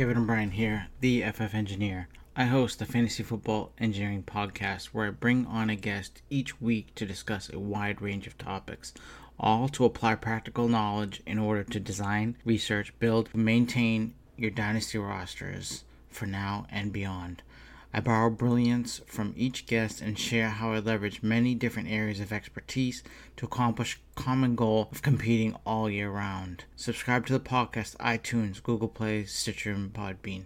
Kevin O'Brien here, the FF Engineer. I host the Fantasy Football Engineering Podcast where I bring on a guest each week to discuss a wide range of topics, all to apply practical knowledge in order to design, research, build, maintain your dynasty rosters for now and beyond. I borrow brilliance from each guest and share how I leverage many different areas of expertise to accomplish common goal of competing all year round. Subscribe to the podcast iTunes, Google Play, Stitcher, and Podbean.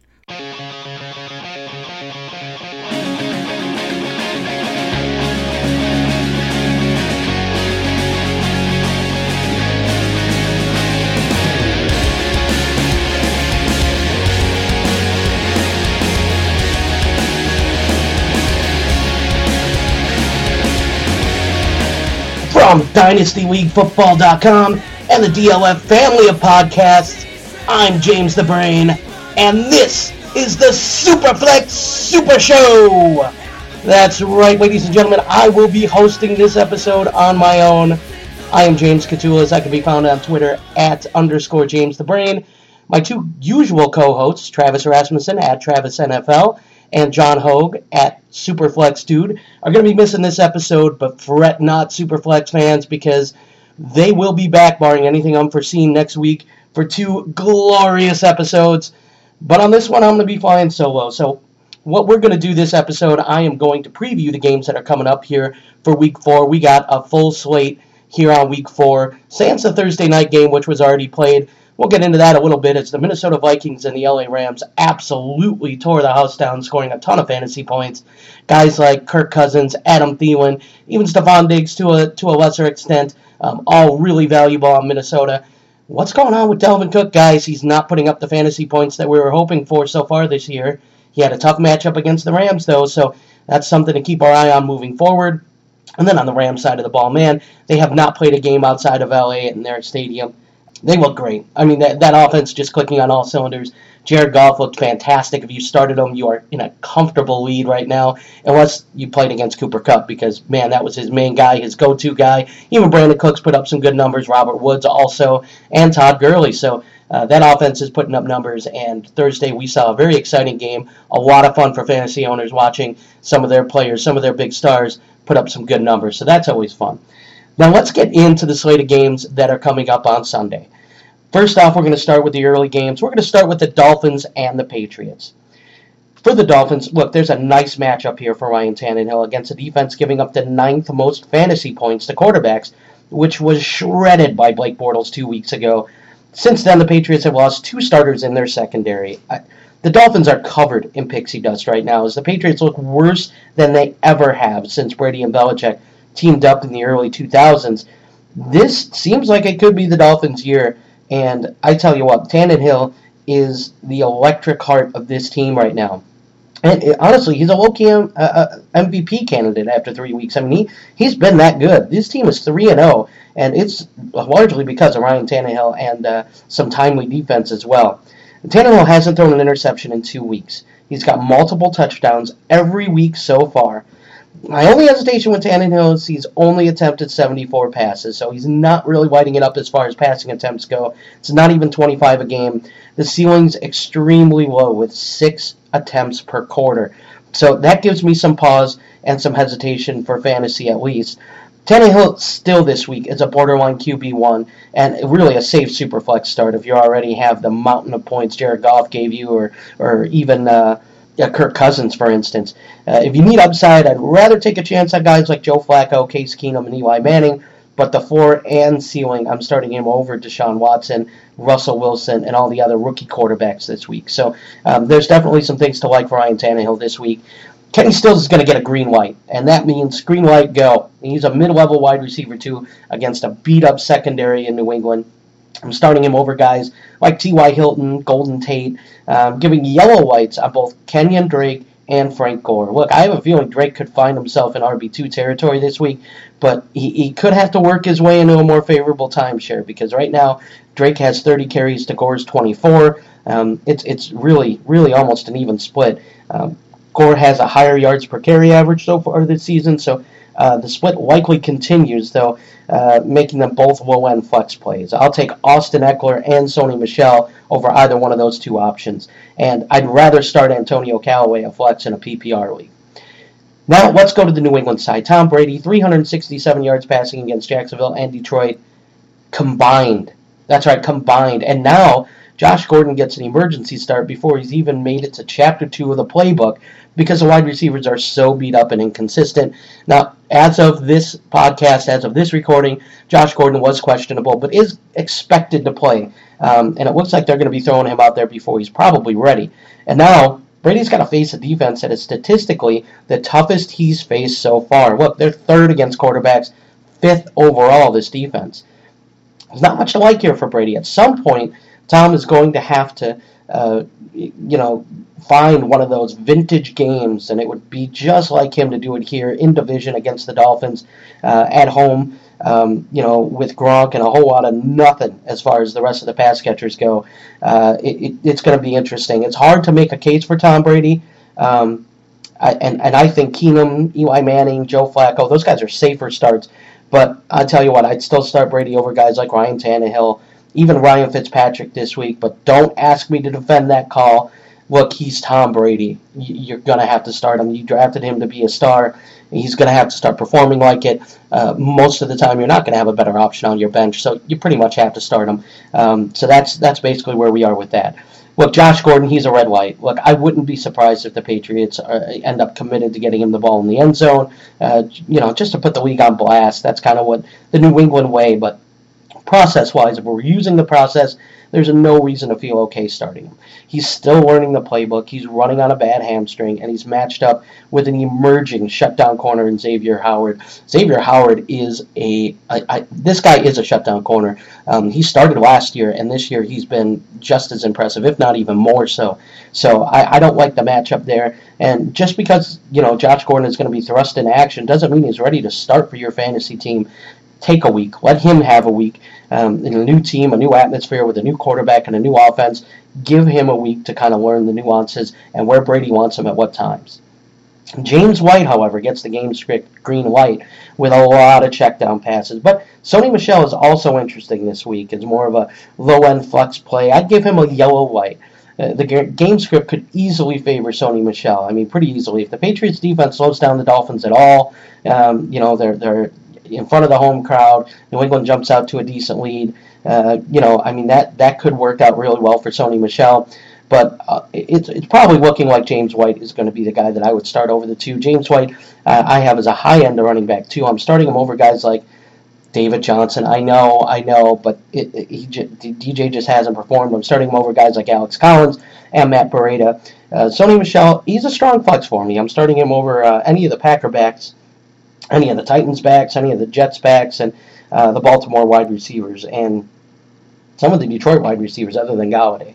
From DynastyLeagueFootball.com and the DLF family of podcasts, I'm James the Brain, and this is the Superflex Super Show. That's right, ladies and gentlemen, I will be hosting this episode on my own. I am James Koutoulas. I can be found on Twitter at underscore James the Brain. My two usual co-hosts, Travis Rasmussen at Travis NFL and John Hogue at Superflex Dude are going to be missing this episode, but fret not, Superflex fans, because they will be back, barring anything unforeseen, next week for two glorious episodes. But on this one, I'm going to be flying solo. So, what we're going to do this episode, I am going to preview the games that are coming up here for week four. We got a full slate here on week four. Sans the Thursday night game, which was already played. We'll get into that a little bit. It's the Minnesota Vikings and the LA Rams absolutely tore the house down, scoring a ton of fantasy points. Guys like Kirk Cousins, Adam Thielen, even Stefon Diggs to a to a lesser extent, um, all really valuable on Minnesota. What's going on with Dalvin Cook, guys? He's not putting up the fantasy points that we were hoping for so far this year. He had a tough matchup against the Rams, though, so that's something to keep our eye on moving forward. And then on the Rams side of the ball, man, they have not played a game outside of LA in their stadium. They look great. I mean, that, that offense just clicking on all cylinders. Jared Goff looked fantastic. If you started him, you are in a comfortable lead right now, unless you played against Cooper Kupp, because, man, that was his main guy, his go to guy. Even Brandin Cooks put up some good numbers, Robert Woods also, and Todd Gurley. So uh, that offense is putting up numbers, and Thursday we saw a very exciting game. A lot of fun for fantasy owners watching some of their players, some of their big stars put up some good numbers. So that's always fun. Now let's get into the slate of games that are coming up on Sunday. First off, we're going to start with the early games. We're going to start with the Dolphins and the Patriots. For the Dolphins, look, there's a nice matchup here for Ryan Tannehill against a defense giving up the ninth most fantasy points to quarterbacks, which was shredded by Blake Bortles two weeks ago. Since then, the Patriots have lost two starters in their secondary. The Dolphins are covered in pixie dust right now as the Patriots look worse than they ever have since Brady and Belichick teamed up in the early 2000s. This seems like it could be the Dolphins' year and I tell you what, Tannehill is the electric heart of this team right now. And it, honestly, he's a low key uh, uh MVP candidate after three weeks. I mean, he, he's been that good. This team is 3 and 0, and it's largely because of Ryan Tannehill and uh, some timely defense as well. Tannehill hasn't thrown an interception in two weeks. He's got multiple touchdowns every week so far. My only hesitation with Tannehill is he's only attempted 74 passes, so he's not really lighting it up as far as passing attempts go. It's not even 25 a game. The ceiling's extremely low with six attempts per quarter. So that gives me some pause and some hesitation for fantasy at least. Tannehill still this week is a borderline QB1 and really a safe superflex start if you already have the mountain of points Jared Goff gave you or, or even. Uh, yeah, Kirk Cousins, for instance. Uh, if you need upside, I'd rather take a chance on guys like Joe Flacco, Case Keenum, and Eli Manning. But the floor and ceiling, I'm starting him over Deshaun Watson, Russell Wilson, and all the other rookie quarterbacks this week. So um, there's definitely some things to like for Ryan Tannehill this week. Kenny Stills is going to get a green light, and that means green light go. He's a mid-level wide receiver too against a beat-up secondary in New England. I'm starting him over guys like T.Y. Hilton, Golden Tate, um, giving yellow lights on both Kenyan Drake and Frank Gore. Look, I have a feeling Drake could find himself in RB2 territory this week, but he, he could have to work his way into a more favorable timeshare because right now Drake has 30 carries to Gore's 24. Um, it's, it's really, really almost an even split. Um, Gore has a higher yards per carry average so far this season, so uh, the split likely continues, though, uh, making them both low end flex plays. I'll take Austin Ekeler and Sony Michel over either one of those two options. And I'd rather start Antonio Callaway a flex in a PPR league. Now let's go to the New England side. Tom Brady, 367 yards passing against Jacksonville and Detroit combined. That's right, combined. And now Josh Gordon gets an emergency start before he's even made it to chapter two of the playbook because the wide receivers are so beat up and inconsistent. Now, as of this podcast, as of this recording, Josh Gordon was questionable, but is expected to play. Um, and it looks like they're going to be throwing him out there before he's probably ready. And now Brady's got to face a defense that is statistically the toughest he's faced so far. Look, they're third against quarterbacks, fifth overall, this defense. There's not much to like here for Brady. At some point, Tom is going to have to, uh, you know, find one of those vintage games, and it would be just like him to do it here in division against the Dolphins uh, at home. Um, you know, with Gronk and a whole lot of nothing as far as the rest of the pass catchers go. Uh, it, it, it's going to be interesting. It's hard to make a case for Tom Brady. Um, I, and, and I think Keenum, Eli Manning, Joe Flacco, those guys are safer starts. But I tell you what, I'd still start Brady over guys like Ryan Tannehill, even Ryan Fitzpatrick this week. But don't ask me to defend that call. Look, he's Tom Brady. You're going to have to start him. You drafted him to be a star. He's going to have to start performing like it. Uh, most of the time, you're not going to have a better option on your bench, so you pretty much have to start him. Um, so that's that's basically where we are with that. Look, Josh Gordon, he's a red white. Look, I wouldn't be surprised if the Patriots are, uh, end up committed to getting him the ball in the end zone. Uh, you know, just to put the league on blast. That's kind of what the New England way. But process-wise, if we're using the process, there's no reason to feel okay starting him. He's still learning the playbook. He's running on a bad hamstring, and he's matched up with an emerging shutdown corner in Xavier Howard. Xavier Howard is a, a, a this guy is a shutdown corner. Um, he started last year, and this year he's been just as impressive, if not even more so. So I, I don't like the matchup there. And just because you know Josh Gordon is going to be thrust into action doesn't mean he's ready to start for your fantasy team take a week. Let him have a week um, in a new team, a new atmosphere with a new quarterback and a new offense. Give him a week to kind of learn the nuances and where Brady wants him at what times. James White, however, gets the game script green light with a lot of check down passes. But Sony Michel is also interesting this week. It's more of a low end flex play. I'd give him a yellow white. Uh, the game script could easily favor Sony Michel. I mean, pretty easily. If the Patriots defense slows down the Dolphins at all, um, you know, they're, they're in front of the home crowd. New England jumps out to a decent lead. Uh, you know, I mean that that could work out really well for Sony Michel. But uh, it's it's probably looking like James White is going to be the guy that I would start over the two. James White, uh, I have as a high end running back too. I'm starting him over guys like David Johnson. I know, I know, but it, it, he DJ just hasn't performed. I'm starting him over guys like Alex Collins and Matt Breida. Uh, Sony Michel, he's a strong flex for me. I'm starting him over uh, any of the Packer backs any of the Titans backs, any of the Jets backs, and uh, the Baltimore wide receivers, and some of the Detroit wide receivers other than Golladay.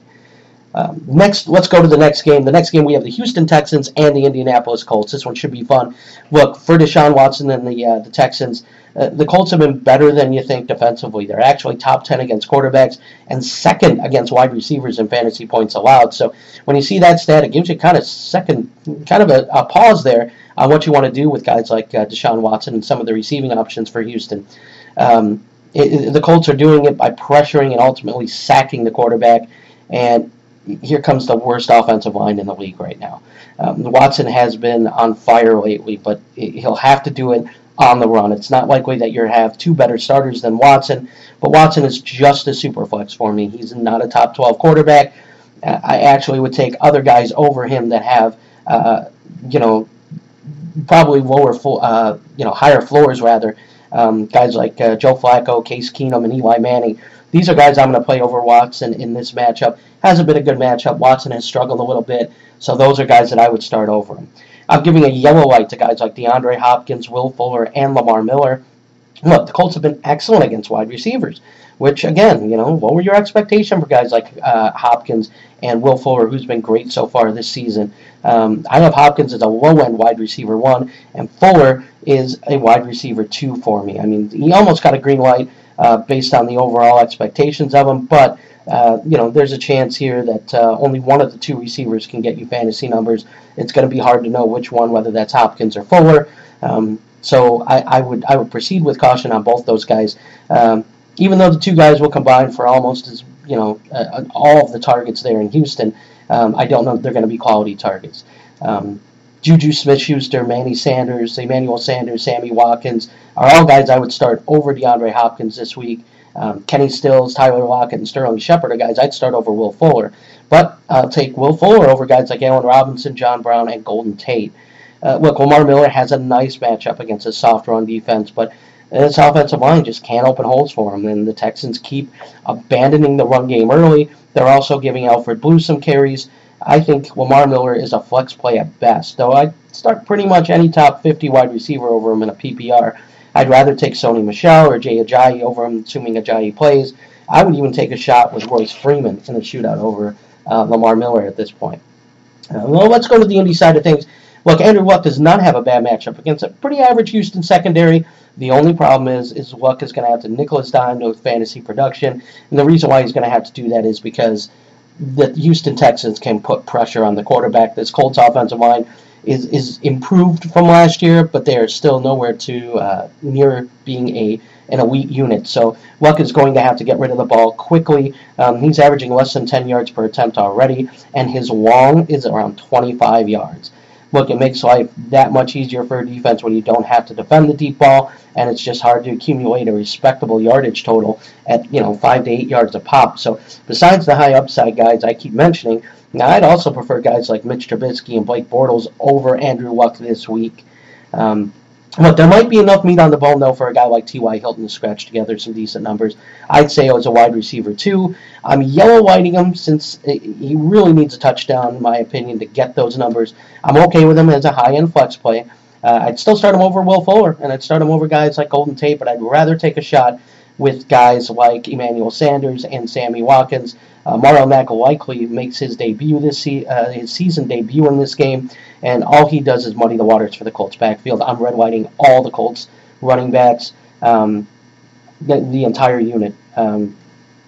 Um, next, let's go to the next game. The next game we have the Houston Texans and the Indianapolis Colts. This one should be fun. Look for Deshaun Watson and the uh, the Texans. Uh, the Colts have been better than you think defensively. They're actually top ten against quarterbacks and second against wide receivers in fantasy points allowed. So when you see that stat, it gives you kind of second, kind of a, a pause there on what you want to do with guys like uh, Deshaun Watson and some of the receiving options for Houston. Um, it, the Colts are doing it by pressuring and ultimately sacking the quarterback, and here comes the worst offensive line in the league right now. Um, Watson has been on fire lately, but he'll have to do it on the run. It's not likely that you have two better starters than Watson, but Watson is just a super flex for me. He's not a top 12 quarterback. I actually would take other guys over him that have, uh, you know, probably lower, fo- uh, you know, higher floors rather. Um, guys like uh, Joe Flacco, Case Keenum, and Eli Manning. These are guys I'm going to play over Watson in this matchup. Hasn't been a good matchup. Watson has struggled a little bit, so those are guys that I would start over him. I'm giving a yellow light to guys like DeAndre Hopkins, Will Fuller, and Lamar Miller. Look, the Colts have been excellent against wide receivers, which again, you know, lower your expectation for guys like uh, Hopkins and Will Fuller, who's been great so far this season. Um, I have Hopkins as a low end wide receiver one, and Fuller is a wide receiver two for me. I mean, he almost got a green light uh, based on the overall expectations of him, but uh, you know, there's a chance here that uh, only one of the two receivers can get you fantasy numbers. It's going to be hard to know which one, whether that's Hopkins or Fuller. Um, so I, I, would I would proceed with caution on both those guys. Um, even though the two guys will combine for almost as you know, uh, all of the targets there in Houston, um, I don't know if they're going to be quality targets. Um, Juju Smith-Schuster, Manny Sanders, Emmanuel Sanders, Sammy Watkins are all guys I would start over DeAndre Hopkins this week. Um, Kenny Stills, Tyler Lockett, and Sterling Shepard are guys I'd start over Will Fuller. But I'll take Will Fuller over guys like Allen Robinson, John Brown, and Golden Tate. Uh, look, Miller has a nice matchup against a soft run defense, but this offensive line just can't open holes for him. And the Texans keep abandoning the run game early. They're also giving Alfred Blue some carries. I think Lamar Miller is a flex play at best, though I'd start pretty much any top 50 wide receiver over him in a PPR. I'd rather take Sony Michel or Jay Ajayi over him, assuming Ajayi plays. I would even take a shot with Royce Freeman in a shootout over uh, Lamar Miller at this point. Uh, well, let's go to the Indy side of things. Look, Andrew Luck does not have a bad matchup against a pretty average Houston secondary. The only problem is, is Luck is going to have to Nicholas Dime to fantasy production, and the reason why he's going to have to do that is because the Houston Texans can put pressure on the quarterback. This Colts offensive line is is improved from last year, but they are still nowhere to uh, near being a an elite unit. So Luck is going to have to get rid of the ball quickly. Um, he's averaging less than 10 yards per attempt already, and his long is around 25 yards look, it makes life that much easier for defense when you don't have to defend the deep ball, and it's just hard to accumulate a respectable yardage total at you know five to eight yards a pop. So besides the high upside guys I keep mentioning, now I'd also prefer guys like Mitch Trubisky and Blake Bortles over Andrew Luck this week. Um, Look, there might be enough meat on the bone, though, for a guy like T.Y. Hilton to scratch together some decent numbers. I'd say as a wide receiver, too. I'm yellow whiting him since he really needs a touchdown, in my opinion, to get those numbers. I'm okay with him as a high end flex play. Uh, I'd still start him over Will Fuller, and I'd start him over guys like Golden Tate, but I'd rather take a shot with guys like Emmanuel Sanders and Sammy Watkins. Uh, Marlon Mack likely makes his debut this se- uh, his season debut in this game, and all he does is muddy the waters for the Colts backfield. I'm red whiting all the Colts running backs, um, the, the, entire unit. Um,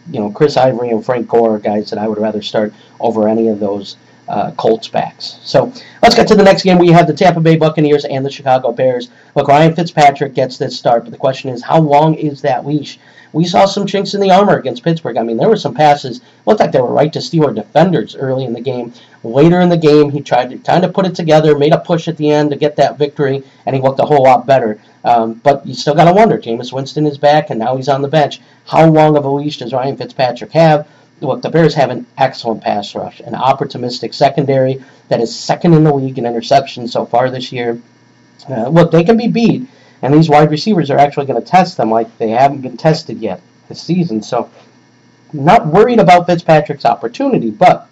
you know, Chris Ivory and Frank Gore are guys that I would rather start over any of those uh, Colts backs. So let's get to the next game. We have the Tampa Bay Buccaneers and the Chicago Bears. Look, Ryan Fitzpatrick gets this start, but the question is, how long is that leash? we saw some chinks in the armor against Pittsburgh. I mean, there were some passes looked like they were right to Steeler defenders early in the game. Later in the game, he tried to kind of put it together, made a push at the end to get that victory, and he looked a whole lot better. Um, but you still got to wonder. Jameis Winston is back, and now he's on the bench. How long of a leash does Ryan Fitzpatrick have? Look, the Bears have an excellent pass rush, an opportunistic secondary that is second in the league in interceptions so far this year. Uh, look, they can be beat. And these wide receivers are actually going to test them like they haven't been tested yet this season. So, not worried about Fitzpatrick's opportunity, but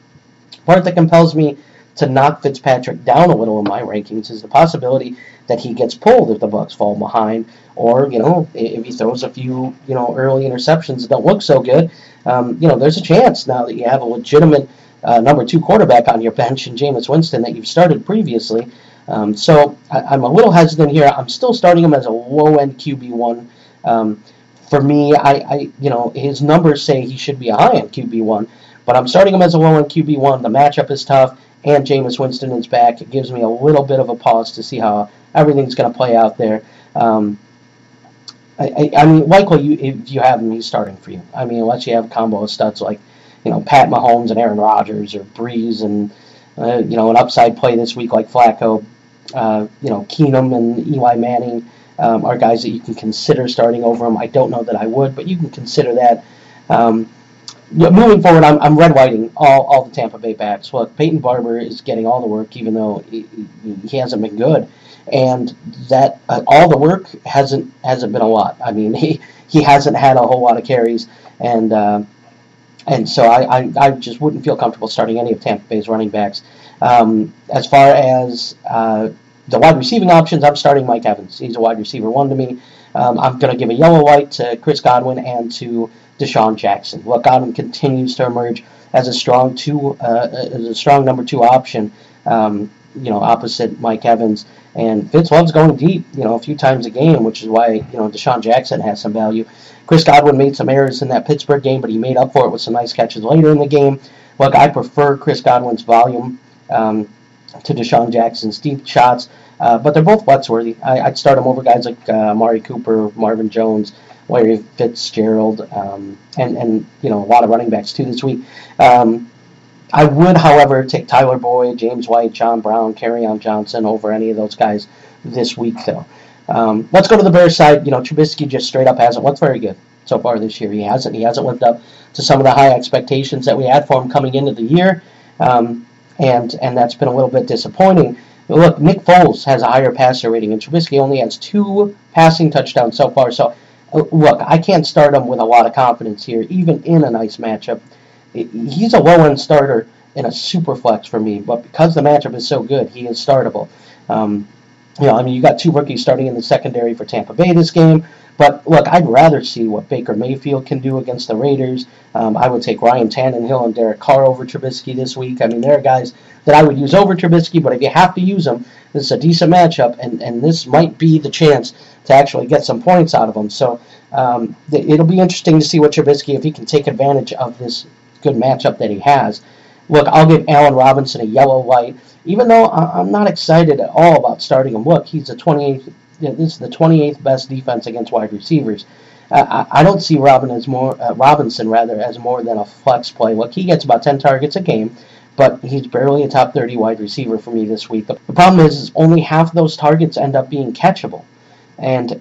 part that compels me to knock Fitzpatrick down a little in my rankings is the possibility that he gets pulled if the Bucks fall behind, or you know if he throws a few you know early interceptions that don't look so good. Um, you know, there's a chance now that you have a legitimate uh, number two quarterback on your bench in Jameis Winston that you've started previously um, so I, am a little hesitant here. I'm still starting him as a low end QB one. Um, for me, I, I, you know his numbers say he should be a high end QB one, but I'm starting him as a low end QB one. The matchup is tough, and Jameis Winston is back. It gives me a little bit of a pause to see how everything's going to play out there. Um, I, I, I, mean, likely you, if you have him, he's starting for you. I mean, unless you have combo of studs like, you know, Pat Mahomes and Aaron Rodgers or Brees and, uh, you know, an upside play this week like Flacco. Uh, you know, Keenum and Eli Manning um, are guys that you can consider starting over him. I don't know that I would, but you can consider that. Um, yeah, moving forward, I'm, I'm red whiting all, all the Tampa Bay backs. Well, Peyton Barber is getting all the work, even though he, he hasn't been good, and that uh, all the work hasn't hasn't been a lot. I mean, he he hasn't had a whole lot of carries, and uh, and so I, I, I just wouldn't feel comfortable starting any of Tampa Bay's running backs. Um, as far as uh, the wide receiving options, I'm starting Mike Evans. He's a wide receiver one to me. Um, I'm going to give a yellow light to Chris Godwin and to DeSean Jackson. Look, Godwin continues to emerge as a strong two, uh, as a strong number two option. Um, you know, opposite Mike Evans. And Fitz loves going deep, you know, a few times a game, which is why, you know, DeSean Jackson has some value. Chris Godwin made some errors in that Pittsburgh game, but he made up for it with some nice catches later in the game. Look, I prefer Chris Godwin's volume um, to DeSean Jackson's deep shots, uh, but they're both flex worthy. I, would start them over guys like uh, Mari Cooper, Marvin Jones, Larry Fitzgerald, um, and and you know a lot of running backs too this week. Um, I would, however, take Tyler Boyd, James White, John Brown, Kerryon Johnson over any of those guys this week, though. Um, let's go to the Bears side. You know, Trubisky just straight up hasn't looked very good so far this year. He hasn't. He hasn't lived up to some of the high expectations that we had for him coming into the year, um, and and that's been a little bit disappointing. Look, Nick Foles has a higher passer rating, and Trubisky only has two passing touchdowns so far. So, uh, look, I can't start him with a lot of confidence here, even in a nice matchup. He's a low end starter in a super flex for me, but because the matchup is so good, he is startable. Um, you know, I mean, you got two rookies starting in the secondary for Tampa Bay this game. But look, I'd rather see what Baker Mayfield can do against the Raiders. Um, I would take Ryan Tannehill and Derek Carr over Trubisky this week. I mean, there are guys that I would use over Trubisky, but if you have to use them, this is a decent matchup, and, and this might be the chance to actually get some points out of them. So um, it'll be interesting to see what Trubisky, if he can take advantage of this good matchup that he has. Look, I'll give Allen Robinson a yellow light, even though I'm not excited at all about starting him. Look, he's the 28th. This is the 28th best defense against wide receivers. Uh, I, don't see Robin as more uh, Robinson rather as more than a flex play. Look, he gets about 10 targets a game, but he's barely a top 30 wide receiver for me this week. The, the problem is, is only half those targets end up being catchable, and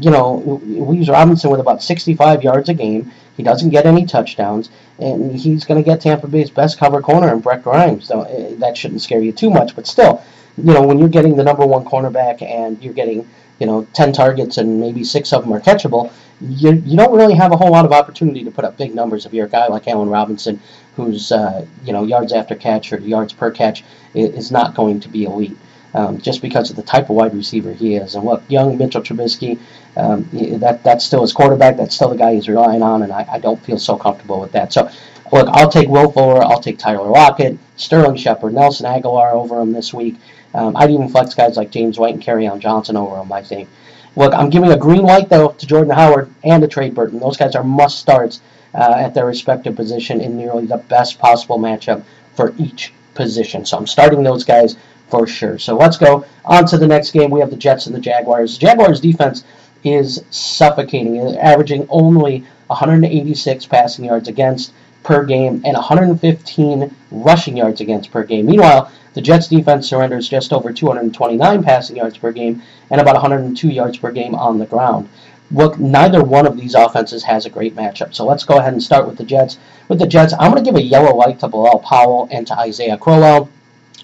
you know we use Robinson with about 65 yards a game. He doesn't get any touchdowns, and he's going to get Tampa Bay's best cover corner in Brent Grimes. So uh, that shouldn't scare you too much. But still, you know, when you're getting the number one cornerback and you're getting, you know, 10 targets and maybe six of them are catchable, you, you don't really have a whole lot of opportunity to put up big numbers if you're a guy like Allen Robinson, whose, uh, you know, yards after catch or yards per catch is not going to be elite. Um, just because of the type of wide receiver he is. And look, young Mitchell Trubisky, um, that that's still his quarterback. That's still the guy he's relying on, and I, I don't feel so comfortable with that. So, look, I'll take Will Fuller, I'll take Tyler Lockett, Sterling Shepard, Nelson Agholor over him this week. Um, I'd even flex guys like James White and Kerryon Johnson over him, I think. Look, I'm giving a green light, though, to Jordan Howard and to Trey Burton. Those guys are must starts uh, at their respective position in nearly the best possible matchup for each position. So I'm starting those guys for sure. So let's go on to the next game. We have the Jets and the Jaguars. The Jaguars defense is suffocating, averaging only 186 passing yards against per game and 115 rushing yards against per game. Meanwhile, the Jets defense surrenders just over 229 passing yards per game and about 102 yards per game on the ground. Look, neither one of these offenses has a great matchup. So let's go ahead and start with the Jets. With the Jets, I'm going to give a yellow light to Bilal Powell and to Isaiah Crowell.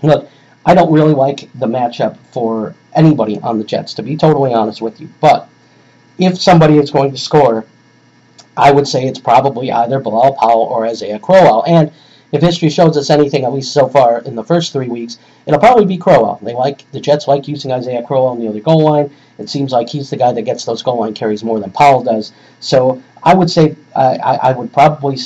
Look, I don't really like the matchup for anybody on the Jets, to be totally honest with you. But if somebody is going to score, I would say it's probably either Bilal Powell or Isaiah Crowell. And if history shows us anything, at least so far in the first three weeks, it'll probably be Crowell. They like the Jets like using Isaiah Crowell on the other goal line. It seems like he's the guy that gets those goal line carries more than Powell does. So I would say I, I, would probably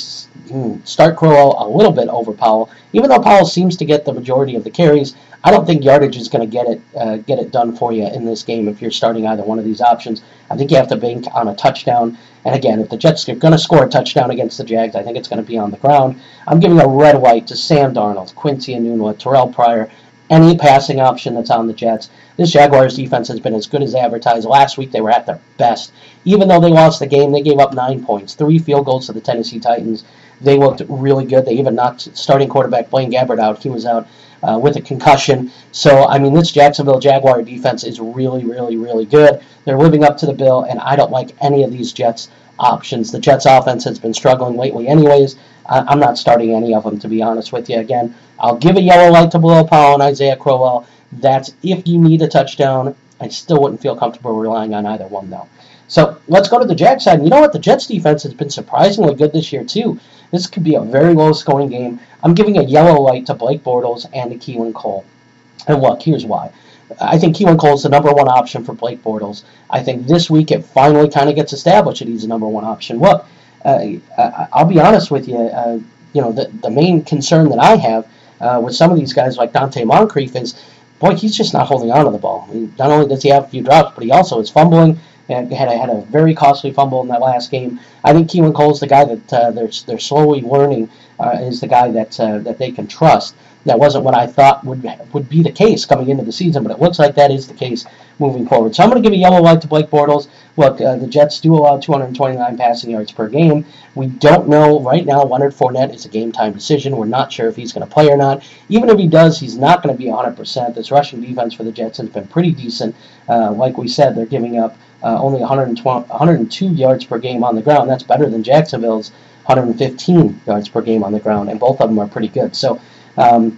start Crowell a little bit over Powell, even though Powell seems to get the majority of the carries. I don't think yardage is going to get it uh, get it done for you in this game if you're starting either one of these options. I think you have to bank on a touchdown. And again, if the Jets are going to score a touchdown against the Jags, I think it's going to be on the ground. I'm giving a red light to Sam Darnold, Quincy Enunwa, Terrelle Pryor, any passing option that's on the Jets. This Jaguars defense has been as good as advertised. Last week they were at their best. Even though they lost the game, they gave up nine points, three field goals to the Tennessee Titans. They looked really good. They even knocked starting quarterback Blaine Gabbert out. He was out uh, with a concussion. So, I mean, this Jacksonville Jaguar defense is really, really, really good. They're living up to the bill, and I don't like any of these Jets options. The Jets offense has been struggling lately, anyways. I'm not starting any of them, to be honest with you. Again, I'll give a yellow light to Bilal Powell and Isaiah Crowell. That's if you need a touchdown. I still wouldn't feel comfortable relying on either one, though. So let's go to the Jags side. And you know what? The Jets defense has been surprisingly good this year, too. This could be a very low scoring game. I'm giving a yellow light to Blake Bortles and to Keelan Cole. And look, here's why. I think Keelan Cole is the number one option for Blake Bortles. I think this week it finally kind of gets established that he's the number one option. Look, uh, I'll be honest with you. Uh, you know, the, the main concern that I have uh, with some of these guys like Donte Moncrief is, boy, he's just not holding on to the ball. Not only does he have a few drops, but he also is fumbling and had a, had a very costly fumble in that last game. I think Keelan Cole's the guy that uh, they're they're slowly learning uh, is the guy that uh, that they can trust. That wasn't what I thought would would be the case coming into the season, but it looks like that is the case moving forward. So I'm going to give a yellow light to Blake Bortles. Look, uh, the Jets do allow 229 passing yards per game. We don't know right now. Leonard Fournette is a game time decision. We're not sure if he's going to play or not. Even if he does, he's not going to be 100%. This rushing defense for the Jets has been pretty decent. Uh, like we said, they're giving up uh, only 102 yards per game on the ground. That's better than Jacksonville's 115 yards per game on the ground, and both of them are pretty good. So um,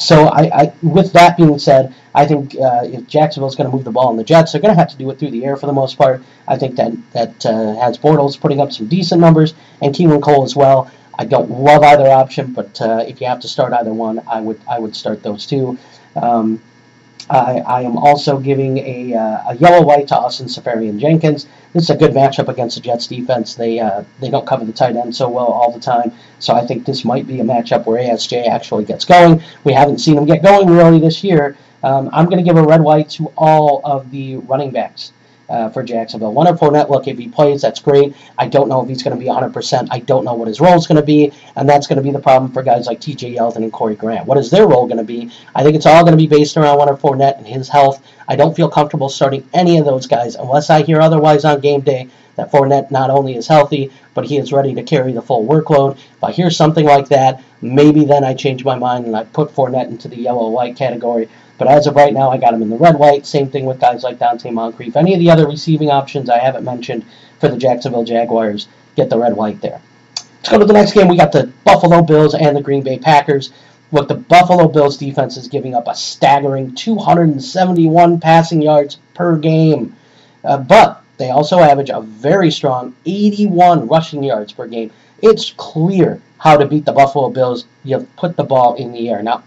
so I, I, with that being said, I think uh, if Jacksonville's going to move the ball and the Jets, they're going to have to do it through the air for the most part. I think that that uh, has Bortles putting up some decent numbers and Keelan Cole as well. I don't love either option, but uh, if you have to start either one, I would I would start those two. Um, I, I, am also giving a, uh, a yellow white to Austin Seferian-Jenkins. This is a good matchup against the Jets defense. They uh, they don't cover the tight end so well all the time, so I think this might be a matchup where ASJ actually gets going. We haven't seen him get going really this year. Um, I'm going to give a red white to all of the running backs uh, for Jacksonville. Leonard Fournette, look, if he plays, that's great. I don't know if he's going to be 100%. I don't know what his role is going to be, and that's going to be the problem for guys like TJ Yeldon and Corey Grant. What is their role going to be? I think it's all going to be based around Leonard Fournette and his health. I don't feel comfortable starting any of those guys unless I hear otherwise on game day that Fournette not only is healthy, but he is ready to carry the full workload. If I hear something like that, maybe then I change my mind and I put Fournette into the yellow white category. But as of right now, I got him in the red white. Same thing with guys like Donte Moncrief. Any of the other receiving options I haven't mentioned for the Jacksonville Jaguars, get the red white there. Let's go to the next game. We got the Buffalo Bills and the Green Bay Packers. Look, the Buffalo Bills defense is giving up a staggering 271 passing yards per game. Uh, but they also average a very strong 81 rushing yards per game. It's clear how to beat the Buffalo Bills. You put the ball in the air. Now,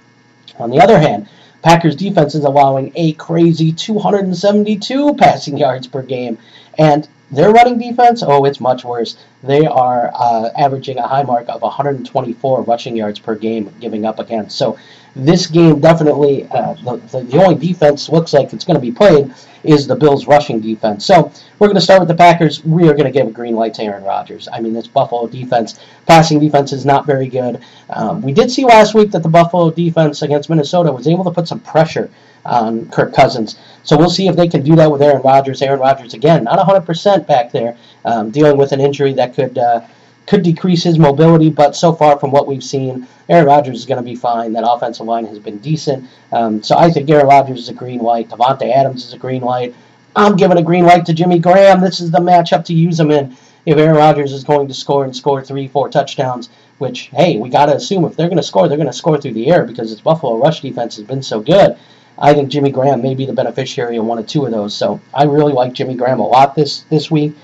on the other hand, Packers defense is allowing a crazy 272 passing yards per game. And their running defense, oh, it's much worse. They are uh, averaging a high mark of 124 rushing yards per game giving up against. So this game definitely, uh, the, the, only defense looks like it's going to be played is the Bills' rushing defense. So we're going to start with the Packers. We are going to give a green light to Aaron Rodgers. I mean, this Buffalo defense, passing defense is not very good. Um, we did see last week that the Buffalo defense against Minnesota was able to put some pressure on Kirk Cousins. So we'll see if they can do that with Aaron Rodgers. Aaron Rodgers, again, not 100% back there, um, dealing with an injury that could. Uh, could decrease his mobility, but so far from what we've seen, Aaron Rodgers is going to be fine. That offensive line has been decent. Um, so I think Aaron Rodgers is a green light. Davante Adams is a green light. I'm giving a green light to Jimmy Graham. This is the matchup to use him in. If Aaron Rodgers is going to score and score three, four touchdowns, which, hey, we got to assume if they're going to score, they're going to score through the air because its Buffalo rush defense has been so good. I think Jimmy Graham may be the beneficiary of one or two of those. So I really like Jimmy Graham a lot this, this week.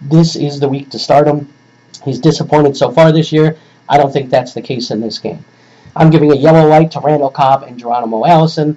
This is the week to start him. He's disappointed so far this year. I don't think that's the case in this game. I'm giving a yellow light to Randall Cobb and Geronimo Allison.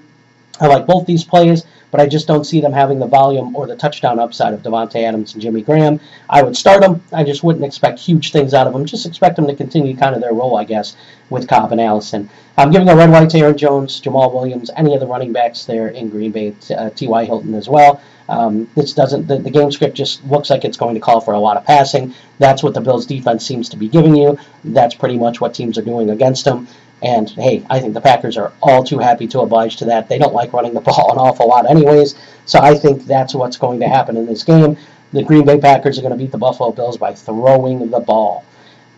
I like both these players, but I just don't see them having the volume or the touchdown upside of Davante Adams and Jimmy Graham. I would start them. I just wouldn't expect huge things out of them. Just expect them to continue kind of their role, I guess, with Cobb and Allison. I'm giving a red light to Aaron Jones, Jamaal Williams, any of the running backs there in Green Bay, uh, T.Y. Hilton as well. Um, this doesn't. The, the, game script just looks like it's going to call for a lot of passing. That's what the Bills' defense seems to be giving you. That's pretty much what teams are doing against them. And hey, I think the Packers are all too happy to oblige to that. They don't like running the ball an awful lot, anyways. So I think that's what's going to happen in this game. The Green Bay Packers are going to beat the Buffalo Bills by throwing the ball.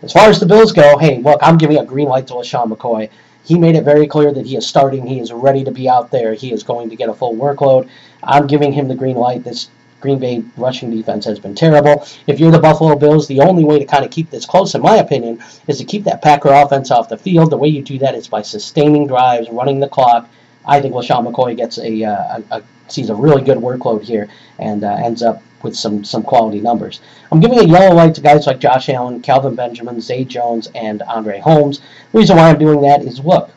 As far as the Bills go, hey, look, I'm giving a green light to LeSean McCoy. He made it very clear that he is starting. He is ready to be out there. He is going to get a full workload. I'm giving him the green light. This Green Bay rushing defense has been terrible. If you're the Buffalo Bills, the only way to kind of keep this close, in my opinion, is to keep that Packer offense off the field. The way you do that is by sustaining drives, running the clock. I think LeSean McCoy gets a, uh, a, a sees a really good workload here and uh, ends up with some some quality numbers. I'm giving a yellow light to guys like Josh Allen, Kelvin Benjamin, Zay Jones, and Andre Holmes. The reason why I'm doing that is look,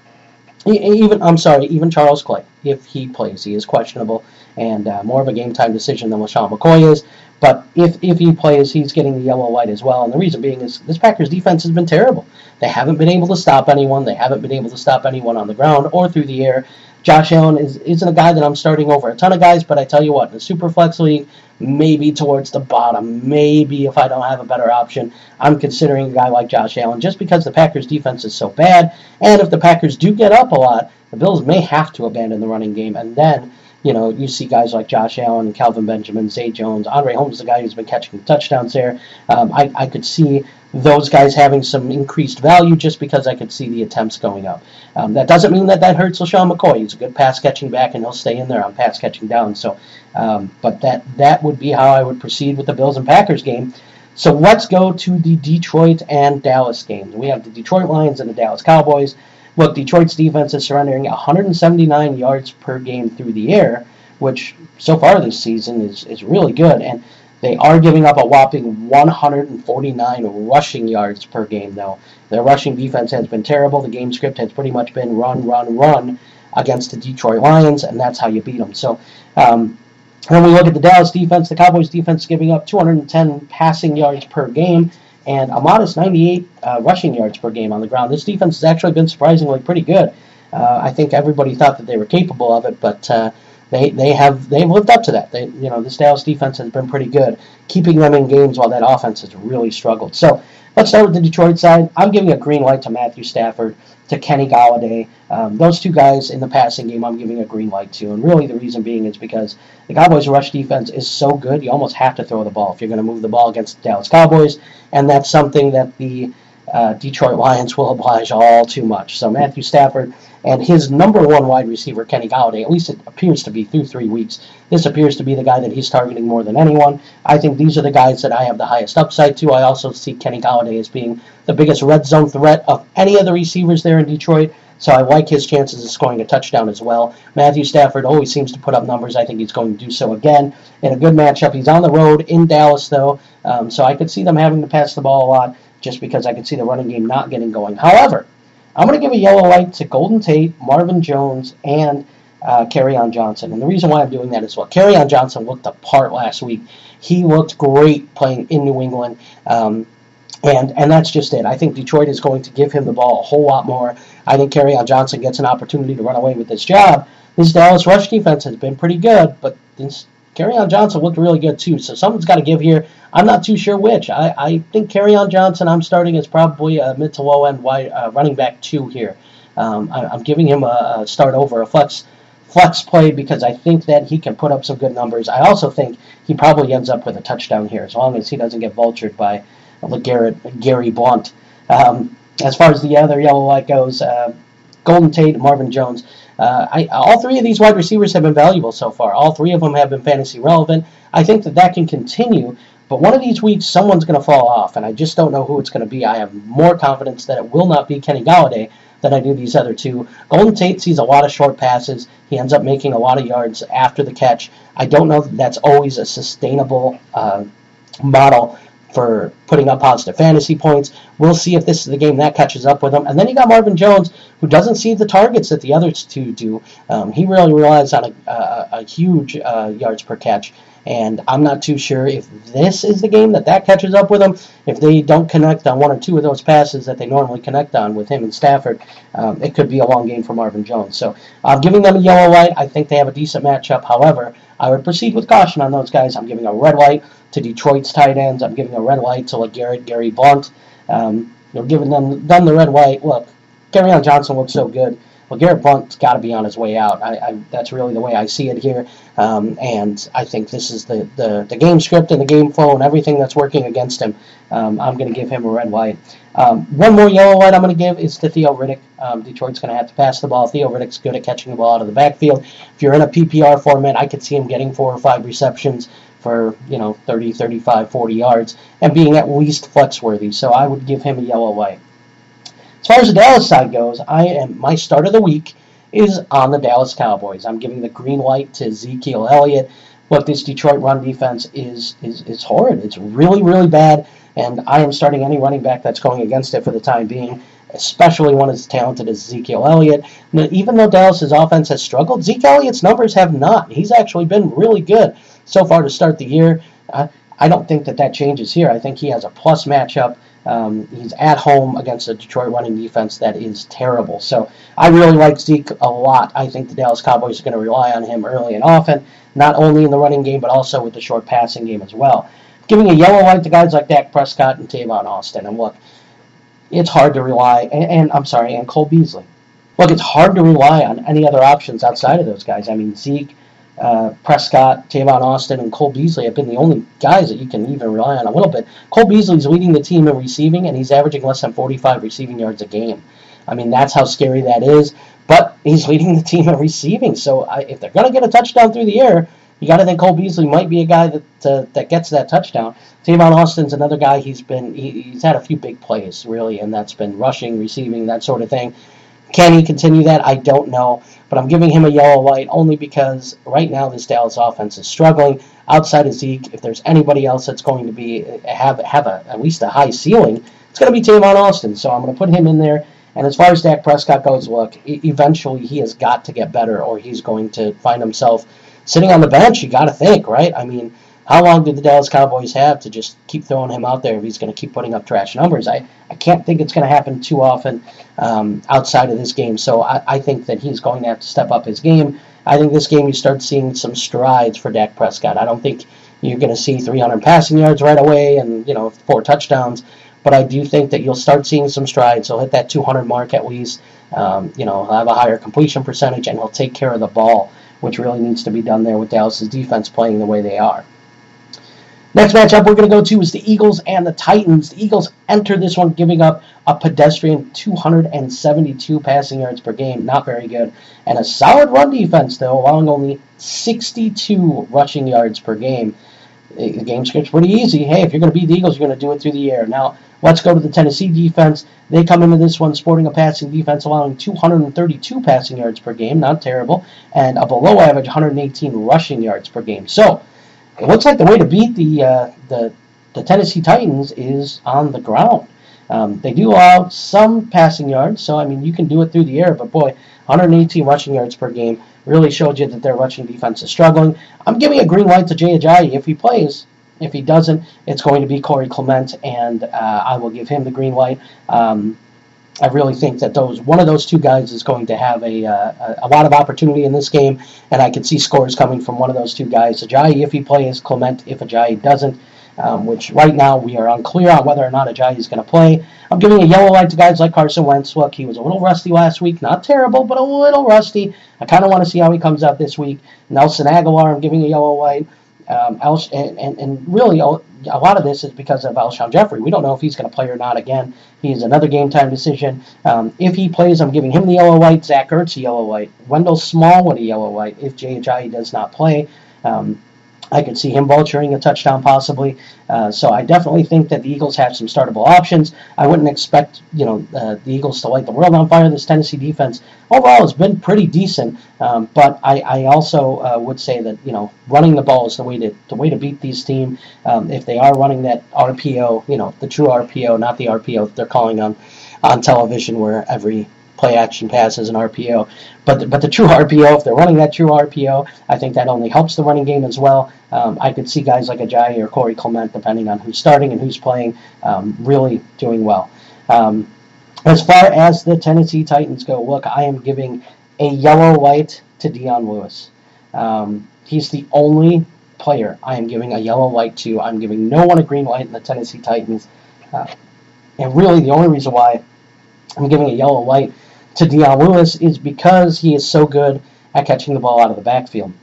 even I'm sorry, even Charles Clay, if he plays, he is questionable and uh, more of a game time decision than LeSean McCoy is. But if, if he plays, he's getting the yellow light as well. And the reason being is this Packers defense has been terrible. They haven't been able to stop anyone. They haven't been able to stop anyone on the ground or through the air. Josh Allen is, isn't a guy that I'm starting over a ton of guys, but I tell you what, in the Superflex League, maybe towards the bottom, maybe if I don't have a better option, I'm considering a guy like Josh Allen just because the Packers defense is so bad. And if the Packers do get up a lot, the Bills may have to abandon the running game. And then, you know, you see guys like Josh Allen Kelvin Benjamin, Zay Jones, Andre Holmes, the guy who's been catching touchdowns there. Um, I, I could see those guys having some increased value just because I could see the attempts going up. Um, that doesn't mean that that hurts LeSean McCoy. He's a good pass catching back, and he'll stay in there on pass catching down. So, um, but that that would be how I would proceed with the Bills and Packers game. So let's go to the Detroit and Dallas games. We have the Detroit Lions and the Dallas Cowboys. Look, Detroit's defense is surrendering 179 yards per game through the air, which so far this season is, is really good. And they are giving up a whopping 149 rushing yards per game, though. Their rushing defense has been terrible. The game script has pretty much been run, run, run against the Detroit Lions, and that's how you beat them. So, um, when we look at the Dallas defense, the Cowboys defense giving up 210 passing yards per game and a modest 98 uh, rushing yards per game on the ground. This defense has actually been surprisingly pretty good. Uh, I think everybody thought that they were capable of it, but uh, they they have they've lived up to that. They, you know, this Dallas defense has been pretty good, keeping them in games while that offense has really struggled. So let's start with the Detroit side. I'm giving a green light to Matthew Stafford, to Kenny Golladay. Um, those two guys in the passing game, I'm giving a green light to, and really the reason being is because the Cowboys' rush defense is so good, you almost have to throw the ball if you're going to move the ball against the Dallas Cowboys, and that's something that the uh, Detroit Lions will oblige all too much. So Matthew Stafford and his number one wide receiver, Kenny Golladay, at least it appears to be through three weeks, this appears to be the guy that he's targeting more than anyone. I think these are the guys that I have the highest upside to. I also see Kenny Golladay as being the biggest red zone threat of any of the receivers there in Detroit. So I like his chances of scoring a touchdown as well. Matthew Stafford always seems to put up numbers. I think he's going to do so again in a good matchup. He's on the road in Dallas, though, um, so I could see them having to pass the ball a lot just because I could see the running game not getting going. However, I'm going to give a yellow light to Golden Tate, Marvin Jones, and uh, on Johnson. And the reason why I'm doing that is well, on Johnson looked the part last week. He looked great playing in New England. Um, and and that's just it. I think Detroit is going to give him the ball a whole lot more. I think on Johnson gets an opportunity to run away with this job. This Dallas rush defense has been pretty good, but this on Johnson looked really good too. So someone's got to give here. I'm not too sure which. I, I think on Johnson I'm starting as probably a mid to low end wide uh, running back two here. Um, I, am giving him a, a, start over a flex flex play because I think that he can put up some good numbers. I also think he probably ends up with a touchdown here as long as he doesn't get vultured by LeGarrette, Gary Blount. Um, as far as the other yellow light goes, uh, Golden Tate, Marvin Jones. Uh, I, all three of these wide receivers have been valuable so far. All three of them have been fantasy relevant. I think that that can continue, but one of these weeks someone's going to fall off, and I just don't know who it's going to be. I have more confidence that it will not be Kenny Golladay than I do these other two. Golden Tate sees a lot of short passes. He ends up making a lot of yards after the catch. I don't know that that's always a sustainable uh, model for putting up positive fantasy points. We'll see if this is the game that catches up with him. And then you got Marvin Jones, who doesn't see the targets that the other two do. Um, he really relies on a, a, a huge uh, yards per catch. And I'm not too sure if this is the game that that catches up with them. If they don't connect on one or two of those passes that they normally connect on with him and Stafford, um, it could be a long game for Marvin Jones. So I'm giving them a yellow light. I think they have a decent matchup. However, I would proceed with caution on those guys. I'm giving a red light to Detroit's tight ends. I'm giving a red light to like Garrett, Gary Blount. Um, you know, giving them them the red light. Look, Kerryon Johnson looks so good. Well, Garrett Blount's got to be on his way out. I, I, that's really the way I see it here. Um, and I think this is the, the, the, game script and the game flow and everything that's working against him. Um, I'm going to give him a red light. Um, one more yellow light I'm going to give is to Theo Riddick. Um, Detroit's going to have to pass the ball. Theo Riddick's good at catching the ball out of the backfield. If you're in a PPR format, I could see him getting four or five receptions for, you know, 30, 35, 40 yards and being at least flex worthy. So I would give him a yellow light. Far as the Dallas side goes, I am my start of the week is on the Dallas Cowboys. I'm giving the green light to Ezekiel Elliott. Look, this Detroit run defense is is is horrid. It's really really bad, and I am starting any running back that's going against it for the time being, especially one as talented as Ezekiel Elliott. Now, even though Dallas's offense has struggled, Zeke Elliott's numbers have not. He's actually been really good so far to start the year. I don't think that that changes here. I think he has a plus matchup Um, he's at home against a Detroit running defense that is terrible. So I really like Zeke a lot. I think the Dallas Cowboys are going to rely on him early and often, not only in the running game, but also with the short passing game as well. Giving a yellow light to guys like Dak Prescott and Tavon Austin. And look, it's hard to rely, and, and I'm sorry, and Cole Beasley. Look, it's hard to rely on any other options outside of those guys. I mean, Zeke, uh, Prescott, Tavon Austin, and Cole Beasley have been the only guys that you can even rely on a little bit. Cole Beasley's leading the team in receiving, and he's averaging less than 45 receiving yards a game. I mean, that's how scary that is. But he's leading the team in receiving, so I, if they're going to get a touchdown through the air, you got to think Cole Beasley might be a guy that uh, that gets that touchdown. Tavon Austin's another guy. He's been he, he's had a few big plays really, and that's been rushing, receiving, that sort of thing. Can he continue that? I don't know, but I'm giving him a yellow light only because right now this Dallas offense is struggling. Outside of Zeke, if there's anybody else that's going to be uh, have have a, at least a high ceiling, it's going to be Tavon Austin. So I'm going to put him in there. And as far as Dak Prescott goes, look, eventually he has got to get better, or he's going to find himself sitting on the bench. You got to think, right? I mean how long did the Dallas Cowboys have to just keep throwing him out there if he's going to keep putting up trash numbers? I, I can't think it's going to happen too often um, outside of this game. So I, I think that he's going to have to step up his game. I think this game you start seeing some strides for Dak Prescott. I don't think you're going to see 300 passing yards right away and you know four touchdowns, but I do think that you'll start seeing some strides. He'll hit that 200 mark at least. Um, you know, he'll have a higher completion percentage and he'll take care of the ball, which really needs to be done there with Dallas's defense playing the way they are. Next matchup we're going to go to is the Eagles and the Titans. The Eagles enter this one giving up a pedestrian 272 passing yards per game, not very good, and a solid run defense though, allowing only 62 rushing yards per game. The game script's pretty easy. Hey, if you're going to beat the Eagles, you're going to do it through the air. Now, let's go to the Tennessee defense. They come into this one sporting a passing defense allowing 232 passing yards per game, not terrible, and a below average 118 rushing yards per game. So, it looks like the way to beat the uh, the, the Tennessee Titans is on the ground. Um, they do allow some passing yards, so I mean you can do it through the air, but boy, 118 rushing yards per game really showed you that their rushing defense is struggling. I'm giving a green light to Jay Ajayi if he plays. If he doesn't, it's going to be Corey Clement, and uh, I will give him the green light. Um, I really think that those one of those two guys is going to have a, uh, a lot of opportunity in this game, and I can see scores coming from one of those two guys. Ajayi if he plays, Clement if Ajayi doesn't. Um, which right now we are unclear on whether or not Ajayi is going to play. I'm giving a yellow light to guys like Carson Wentz. Look, he was a little rusty last week. Not terrible, but a little rusty. I kind of want to see how he comes out this week. Nelson Agholor, I'm giving a yellow light. Um, and, and, and really, a lot of this is because of Alshon Jeffery. We don't know if he's going to play or not again. He's another game time decision. Um, if he plays, I'm giving him the yellow light. Zach Ertz yellow light. Wendell Smallwood a yellow light if Ajayi does not play. Um, I could see him vulturing a touchdown possibly. Uh, so I definitely think that the Eagles have some startable options. I wouldn't expect you know uh, the Eagles to light the world on fire. This Tennessee defense overall has been pretty decent, um, but I, I also uh, would say that you know running the ball is the way to the way to beat these team. Um, if they are running that RPO, you know the true RPO, not the RPO that they're calling on on television, where every play action pass as an RPO. But the, but the true RPO, if they're running that true RPO, I think that only helps the running game as well. Um, I could see guys like Ajayi or Corey Clement, depending on who's starting and who's playing, um, really doing well. Um, as far as the Tennessee Titans go, look, I am giving a yellow light to Dion Lewis. Um, he's the only player I am giving a yellow light to. I'm giving no one a green light in the Tennessee Titans. Uh, and really, the only reason why I'm giving a yellow light to Dion Lewis is because he is so good at catching the ball out of the backfield.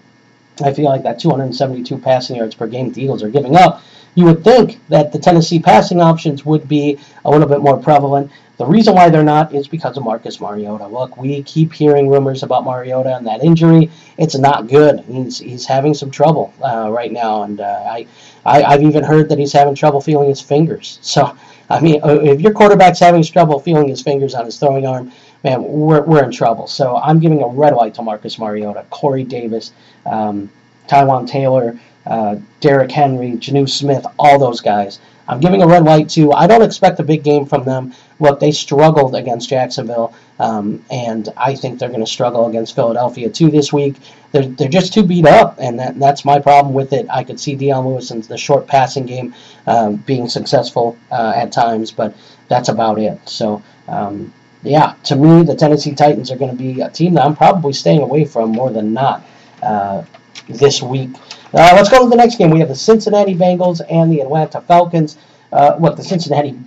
I feel like that 272 passing yards per game the Eagles are giving up. You would think that the Tennessee passing options would be a little bit more prevalent. The reason why they're not is because of Marcus Mariota. Look, we keep hearing rumors about Mariota and that injury. It's not good. He's, he's having some trouble uh, right now, and uh, I, I I've even heard that he's having trouble feeling his fingers. So I mean, uh, if your quarterback's having trouble feeling his fingers on his throwing arm, man, we're, we're in trouble. So I'm giving a red light to Marcus Mariota, Corey Davis, um, Taywan Taylor, uh, Derrick Henry, Jonnu Smith, all those guys. I'm giving a red light to. I don't expect a big game from them. Look, they struggled against Jacksonville, um, and I think they're going to struggle against Philadelphia too this week. They're, they're just too beat up, and that, that's my problem with it. I could see Dion Lewis in the short passing game um, being successful uh, at times, but that's about it. So, um, yeah, to me, the Tennessee Titans are going to be a team that I'm probably staying away from more than not uh, this week. Uh, let's go to the next game. We have the Cincinnati Bengals and the Atlanta Falcons. Uh, what the Cincinnati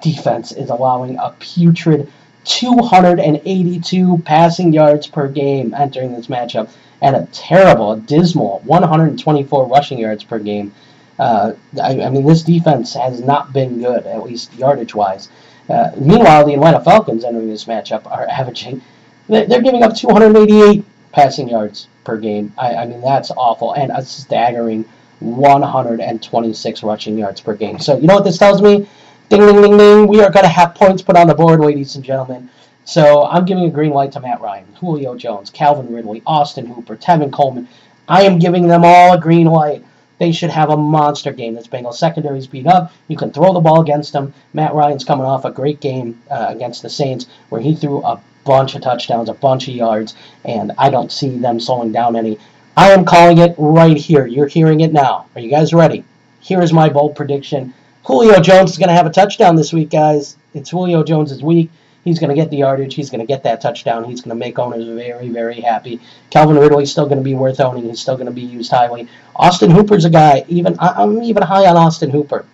defense is allowing a putrid 282 passing yards per game entering this matchup, and a terrible, a dismal 124 rushing yards per game. Uh, I, I, mean, this defense has not been good, at least yardage wise. Uh, meanwhile, the Atlanta Falcons entering this matchup are averaging, they're giving up 288 passing yards per game. I, I mean, that's awful, and a staggering 126 rushing yards per game. So, you know what this tells me? Ding, ding, ding, ding. We are going to have points put on the board, ladies and gentlemen. So I'm giving a green light to Matt Ryan, Julio Jones, Calvin Ridley, Austin Hooper, Tevin Coleman. I am giving them all a green light. They should have a monster game. This Bengals secondary is beat up. You can throw the ball against them. Matt Ryan's coming off a great game uh, against the Saints where he threw a bunch of touchdowns, a bunch of yards, and I don't see them slowing down any. I am calling it right here. You're hearing it now. Are you guys ready? Here is my bold prediction. Julio Jones is going to have a touchdown this week, guys. It's Julio Jones' week. He's going to get the yardage. He's going to get that touchdown. He's going to make owners very, very happy. Calvin Ridley's still going to be worth owning. He's still going to be used highly. Austin Hooper's a guy. Even I'm even high on Austin Hooper.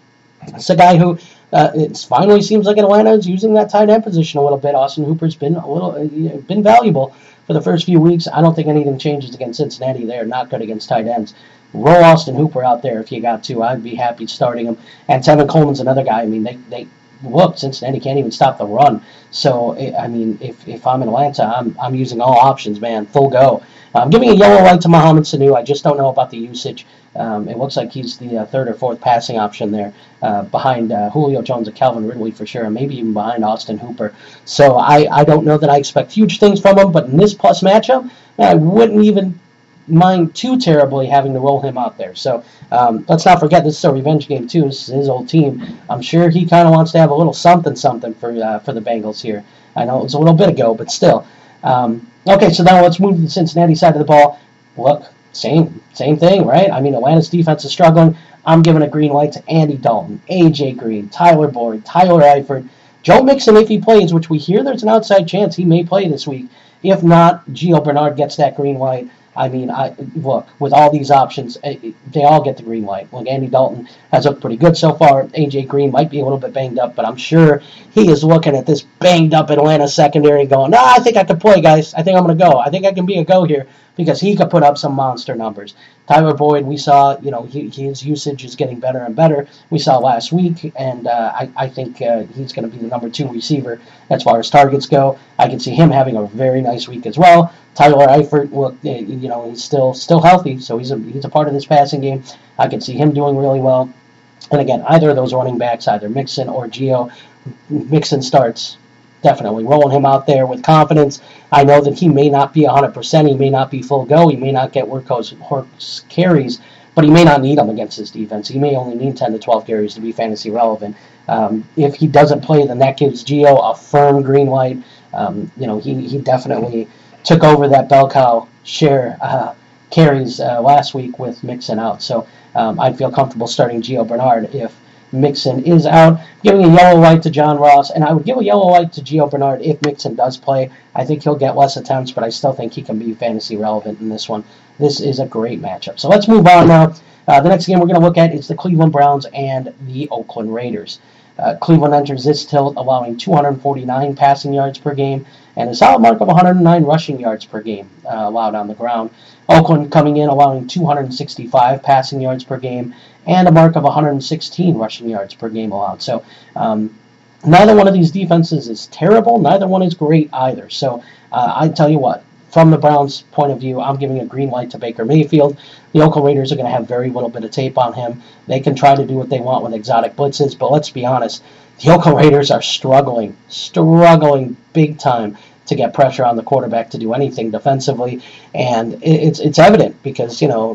It's a guy who uh, it finally seems like Atlanta is using that tight end position a little bit. Austin Hooper's been a little uh, been valuable for the first few weeks. I don't think anything changes against Cincinnati. They're not good against tight ends roll Austin Hooper out there if you got to. I'd be happy starting him. And Tevin Coleman's another guy. I mean, they, they look, Cincinnati can't even stop the run. So, I mean, if, if I'm in Atlanta, I'm, I'm using all options, man, full go. I'm giving a yellow light to Mohamed Sanu. I just don't know about the usage. Um, it looks like he's the uh, third or fourth passing option there, uh, behind uh, Julio Jones and Calvin Ridley for sure, and maybe even behind Austin Hooper. So I, I don't know that I expect huge things from him, but in this plus matchup, I wouldn't even mind too terribly having to roll him out there. So um, let's not forget this is a revenge game too. This is his old team. I'm sure he kind of wants to have a little something something for uh, for the Bengals here. I know it was a little bit ago, but still. Um, okay, so now let's move to the Cincinnati side of the ball. Look, same same thing, right? I mean, Atlanta's defense is struggling. I'm giving a green light to Andy Dalton, AJ Green, Tyler Boyd, Tyler Eifert, Joe Mixon if he plays, which we hear there's an outside chance he may play this week. If not, Gio Bernard gets that green light. I mean, I look with all these options, eh, they all get the green light. Like Andy Dalton has looked pretty good so far. AJ Green might be a little bit banged up, but I'm sure he is looking at this banged up Atlanta secondary, going, "No, I think I can play, guys. I think I'm going to go. I think I can be a go here." because he could put up some monster numbers. Tyler Boyd, we saw, you know, he, his usage is getting better and better. We saw last week, and uh, I, I think uh, he's going to be the number two receiver as far as targets go. I can see him having a very nice week as well. Tyler Eifert, well, eh, you know, he's still still healthy, so he's a he's a part of this passing game. I can see him doing really well. And again, either of those running backs, either Mixon or Gio, Mixon starts definitely rolling him out there with confidence. I know that he may not be 100%, he may not be full go, he may not get workhorse carries, but he may not need them against his defense. He may only need 10 to 12 carries to be fantasy relevant. Um, if he doesn't play, then that gives Gio a firm green light. Um, you know, he, he definitely took over that bell cow share uh, carries uh, last week with Mixon out. So um, I'd feel comfortable starting Gio Bernard if Mixon is out. Giving a yellow light to John Ross, and I would give a yellow light to Gio Bernard if Mixon does play. I think he'll get less attempts, but I still think he can be fantasy relevant in this one. This is a great matchup. So let's move on now. Uh, the next game we're going to look at is the Cleveland Browns and the Oakland Raiders. Uh, Cleveland enters this tilt allowing 249 passing yards per game and a solid mark of 109 rushing yards per game uh, allowed on the ground. Oakland coming in allowing 265 passing yards per game and a mark of 116 rushing yards per game allowed. So um, neither one of these defenses is terrible. Neither one is great either. So uh, I tell you what, from the Browns' point of view, I'm giving a green light to Baker Mayfield. The Oakland Raiders are going to have very little bit of tape on him. They can try to do what they want with exotic blitzes, but let's be honest, the Oakland Raiders are struggling, struggling big time to get pressure on the quarterback to do anything defensively, and it's it's evident because you know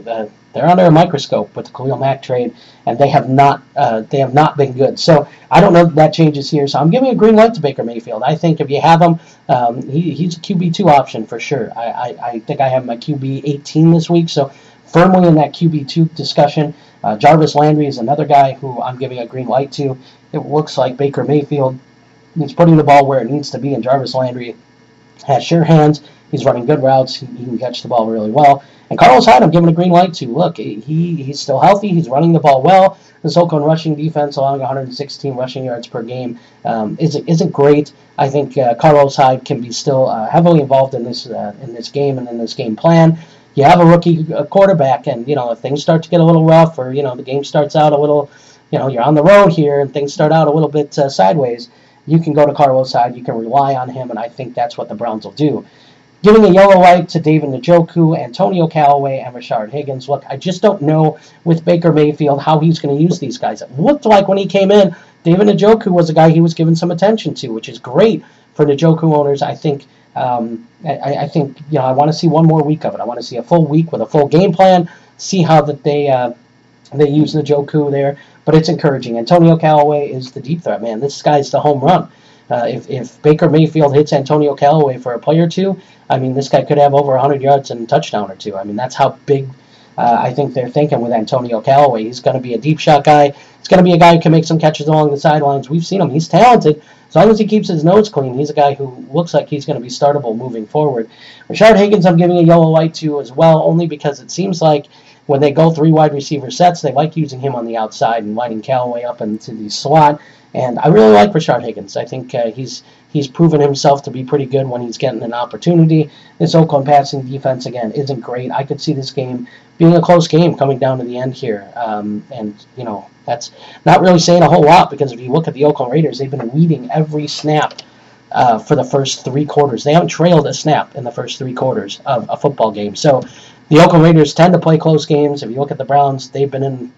they're under a microscope with the Khalil Mack trade, and they have not uh, they have not been good. So I don't know if that changes here. So I'm giving a green light to Baker Mayfield. I think if you have him, um, he, he's a QB two option for sure. I, I, I think I have my QB 18 this week, so firmly in that QB two discussion. Uh, Jarvis Landry is another guy who I'm giving a green light to. It looks like Baker Mayfield is putting the ball where it needs to be, and Jarvis Landry has sure hands. He's running good routes. He, can catch the ball really well. And Carlos Hyde, I'm giving a green light to. Look, he he's still healthy. He's running the ball well. This Oakland rushing defense, allowing 116 rushing yards per game, um, isn't isn't great. I think uh, Carlos Hyde can be still uh, heavily involved in this uh, in this game and in this game plan. You have a rookie quarterback, and you know if things start to get a little rough, or you know the game starts out a little, you know you're on the road here, and things start out a little bit uh, sideways you can go to Carlos Hyde. you can rely on him, and I think that's what the Browns will do. Giving a yellow light to David Njoku, Antonio Callaway, and Rashard Higgins. Look, I just don't know with Baker Mayfield how he's going to use these guys. It looked like when he came in, David Njoku was a guy he was given some attention to, which is great for Njoku owners. I think um, I, I, think you know I want to see one more week of it. I want to see a full week with a full game plan. See how that they uh, they use Njoku there but it's encouraging. Antonio Callaway is the deep threat, man. This guy's the home run. Uh, if, if Baker Mayfield hits Antonio Callaway for a play or two, I mean, this guy could have over 100 yards and a touchdown or two. I mean, that's how big uh, I think they're thinking with Antonio Callaway. He's going to be a deep shot guy. He's going to be a guy who can make some catches along the sidelines. We've seen him. He's talented. As long as he keeps his nose clean, he's a guy who looks like he's going to be startable moving forward. Rashard Higgins, I'm giving a yellow light to as well, only because it seems like – when they go three wide receiver sets, they like using him on the outside and lining Callaway up into the slot. And I really like Rashard Higgins. I think uh, he's he's proven himself to be pretty good when he's getting an opportunity. This Oakland passing defense again isn't great. I could see this game being a close game coming down to the end here. Um, and you know that's not really saying a whole lot because if you look at the Oakland Raiders, they've been leading every snap uh, for the first three quarters. They haven't trailed a snap in the first three quarters of a football game. So the Oakland Raiders tend to play close games. If you look at the Browns, they've been in.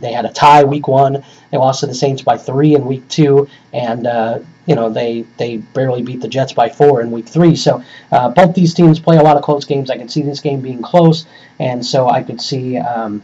They had a tie week one. They lost to the Saints by three in week two, and uh, you know they they barely beat the Jets by four in week three. So uh, both these teams play a lot of close games. I can see this game being close, and so I could see um,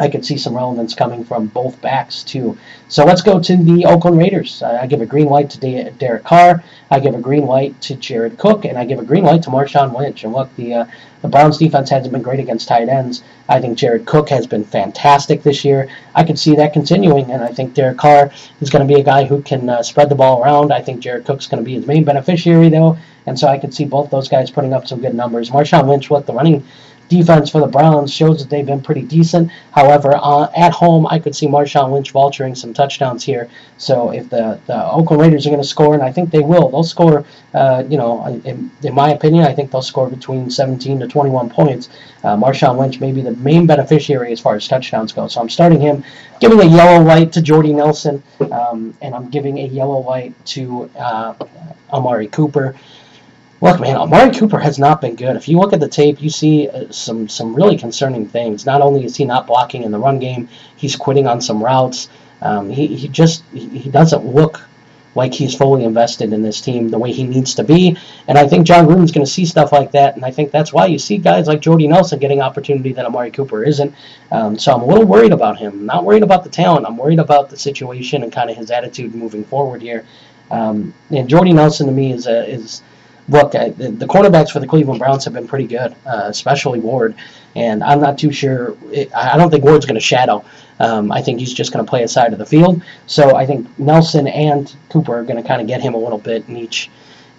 I could see some relevance coming from both backs too. So let's go to the Oakland Raiders. I give a green light to Derek Carr. I give a green light to Jared Cook, and I give a green light to Marshawn Lynch. And look, the uh, the Browns defense hasn't been great against tight ends. I think Jared Cook has been fantastic this year. I can see that continuing, and I think Derek Carr is going to be a guy who can uh, spread the ball around. I think Jared Cook's going to be his main beneficiary, though, and so I can see both those guys putting up some good numbers. Marshawn Lynch, with the running defense for the Browns shows that they've been pretty decent. However, uh, at home, I could see Marshawn Lynch vulturing some touchdowns here. So if the, the Oakland Raiders are going to score, and I think they will, they'll score, uh, you know, in, in, my opinion, I think they'll score between 17 to 21 points. Uh, Marshawn Lynch may be the main beneficiary as far as touchdowns go. So I'm starting him, giving a yellow light to Jordy Nelson, um, and I'm giving a yellow light to uh, Amari Cooper. Look, man, Amari Cooper has not been good. If you look at the tape, you see uh, some some really concerning things. Not only is he not blocking in the run game, he's quitting on some routes. Um, he, he just he doesn't look like he's fully invested in this team the way he needs to be. And I think Jon Gruden's going to see stuff like that, and I think that's why you see guys like Jordy Nelson getting opportunity that Amari Cooper isn't. Um, so I'm a little worried about him. Not worried about the talent. I'm worried about the situation and kind of his attitude moving forward here. Um, and Jordy Nelson to me is a, is look, I, the, the cornerbacks for the Cleveland Browns have been pretty good, uh, especially Ward. And I'm not too sure. It, I don't think Ward's going to shadow. Um, I think he's just going to play a side of the field. So I think Nelson and Cooper are going to kind of get him a little bit in each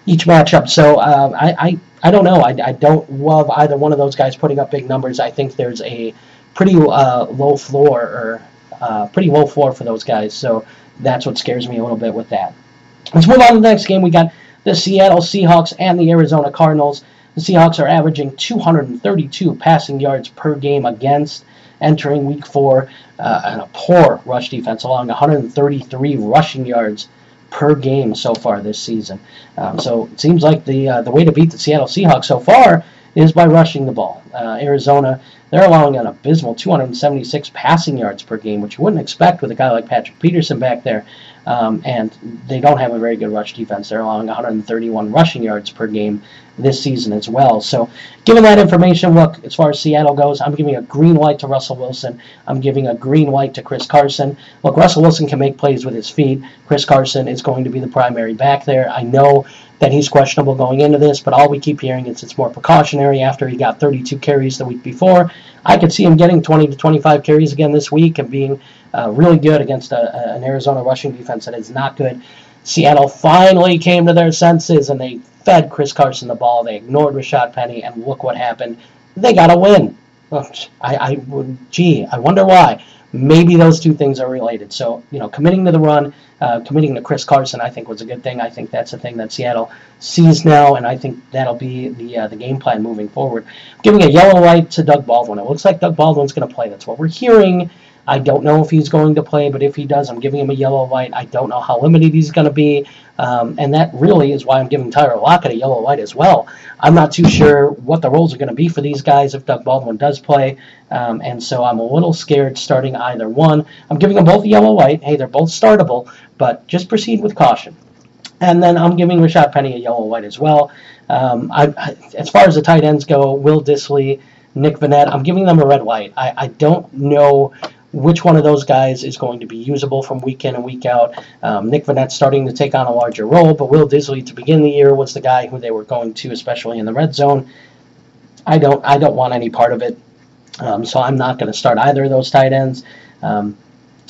each matchup. So uh, I, I I don't know. I, I don't love either one of those guys putting up big numbers. I think there's a pretty uh, low floor or uh, pretty low floor for those guys. So that's what scares me a little bit with that. Let's move on to the next game. We got the Seattle Seahawks and the Arizona Cardinals. The Seahawks are averaging 232 passing yards per game against entering week four, uh, and a poor rush defense, allowing 133 rushing yards per game so far this season. Um, so it seems like the uh, the way to beat the Seattle Seahawks so far is by rushing the ball. Uh, Arizona, they're allowing an abysmal 276 passing yards per game, which you wouldn't expect with a guy like Patrick Peterson back there. Um, and they don't have a very good rush defense. They're allowing 131 rushing yards per game this season as well. So, given that information, look, as far as Seattle goes, I'm giving a green light to Russell Wilson. I'm giving a green light to Chris Carson. Look, Russell Wilson can make plays with his feet. Chris Carson is going to be the primary back there. I know that he's questionable going into this, but all we keep hearing is it's more precautionary after he got 32 carries the week before. I could see him getting 20 to 25 carries again this week and being uh, really good against a, an Arizona rushing defense that is not good. Seattle finally came to their senses and they fed Chris Carson the ball. They ignored Rashad Penny, and look what happened. They got a win. I, I would, gee, I wonder why. Maybe those two things are related. So, you know, committing to the run, uh, committing to Chris Carson, I think was a good thing. I think that's a thing that Seattle sees now, and I think that'll be the uh, the game plan moving forward. Giving a yellow light to Doug Baldwin. It looks like Doug Baldwin's going to play. That's what we're hearing. I don't know if he's going to play, but if he does, I'm giving him a yellow light. I don't know how limited he's going to be. Um, and that really is why I'm giving Tyler Lockett a yellow light as well. I'm not too sure what the roles are going to be for these guys if Doug Baldwin does play. Um, and so I'm a little scared starting either one. I'm giving them both a yellow light. Hey, they're both startable, but just proceed with caution. And then I'm giving Rashad Penny a yellow light as well. Um, I, I, as far as the tight ends go, Will Dissly, Nick Vannett, I'm giving them a red light. I, I don't know which one of those guys is going to be usable from week in and week out. Um, Nick Vannett starting to take on a larger role, but Will Dissly to begin the year was the guy who they were going to, especially in the red zone. I don't I don't want any part of it, um, so I'm not going to start either of those tight ends. Um,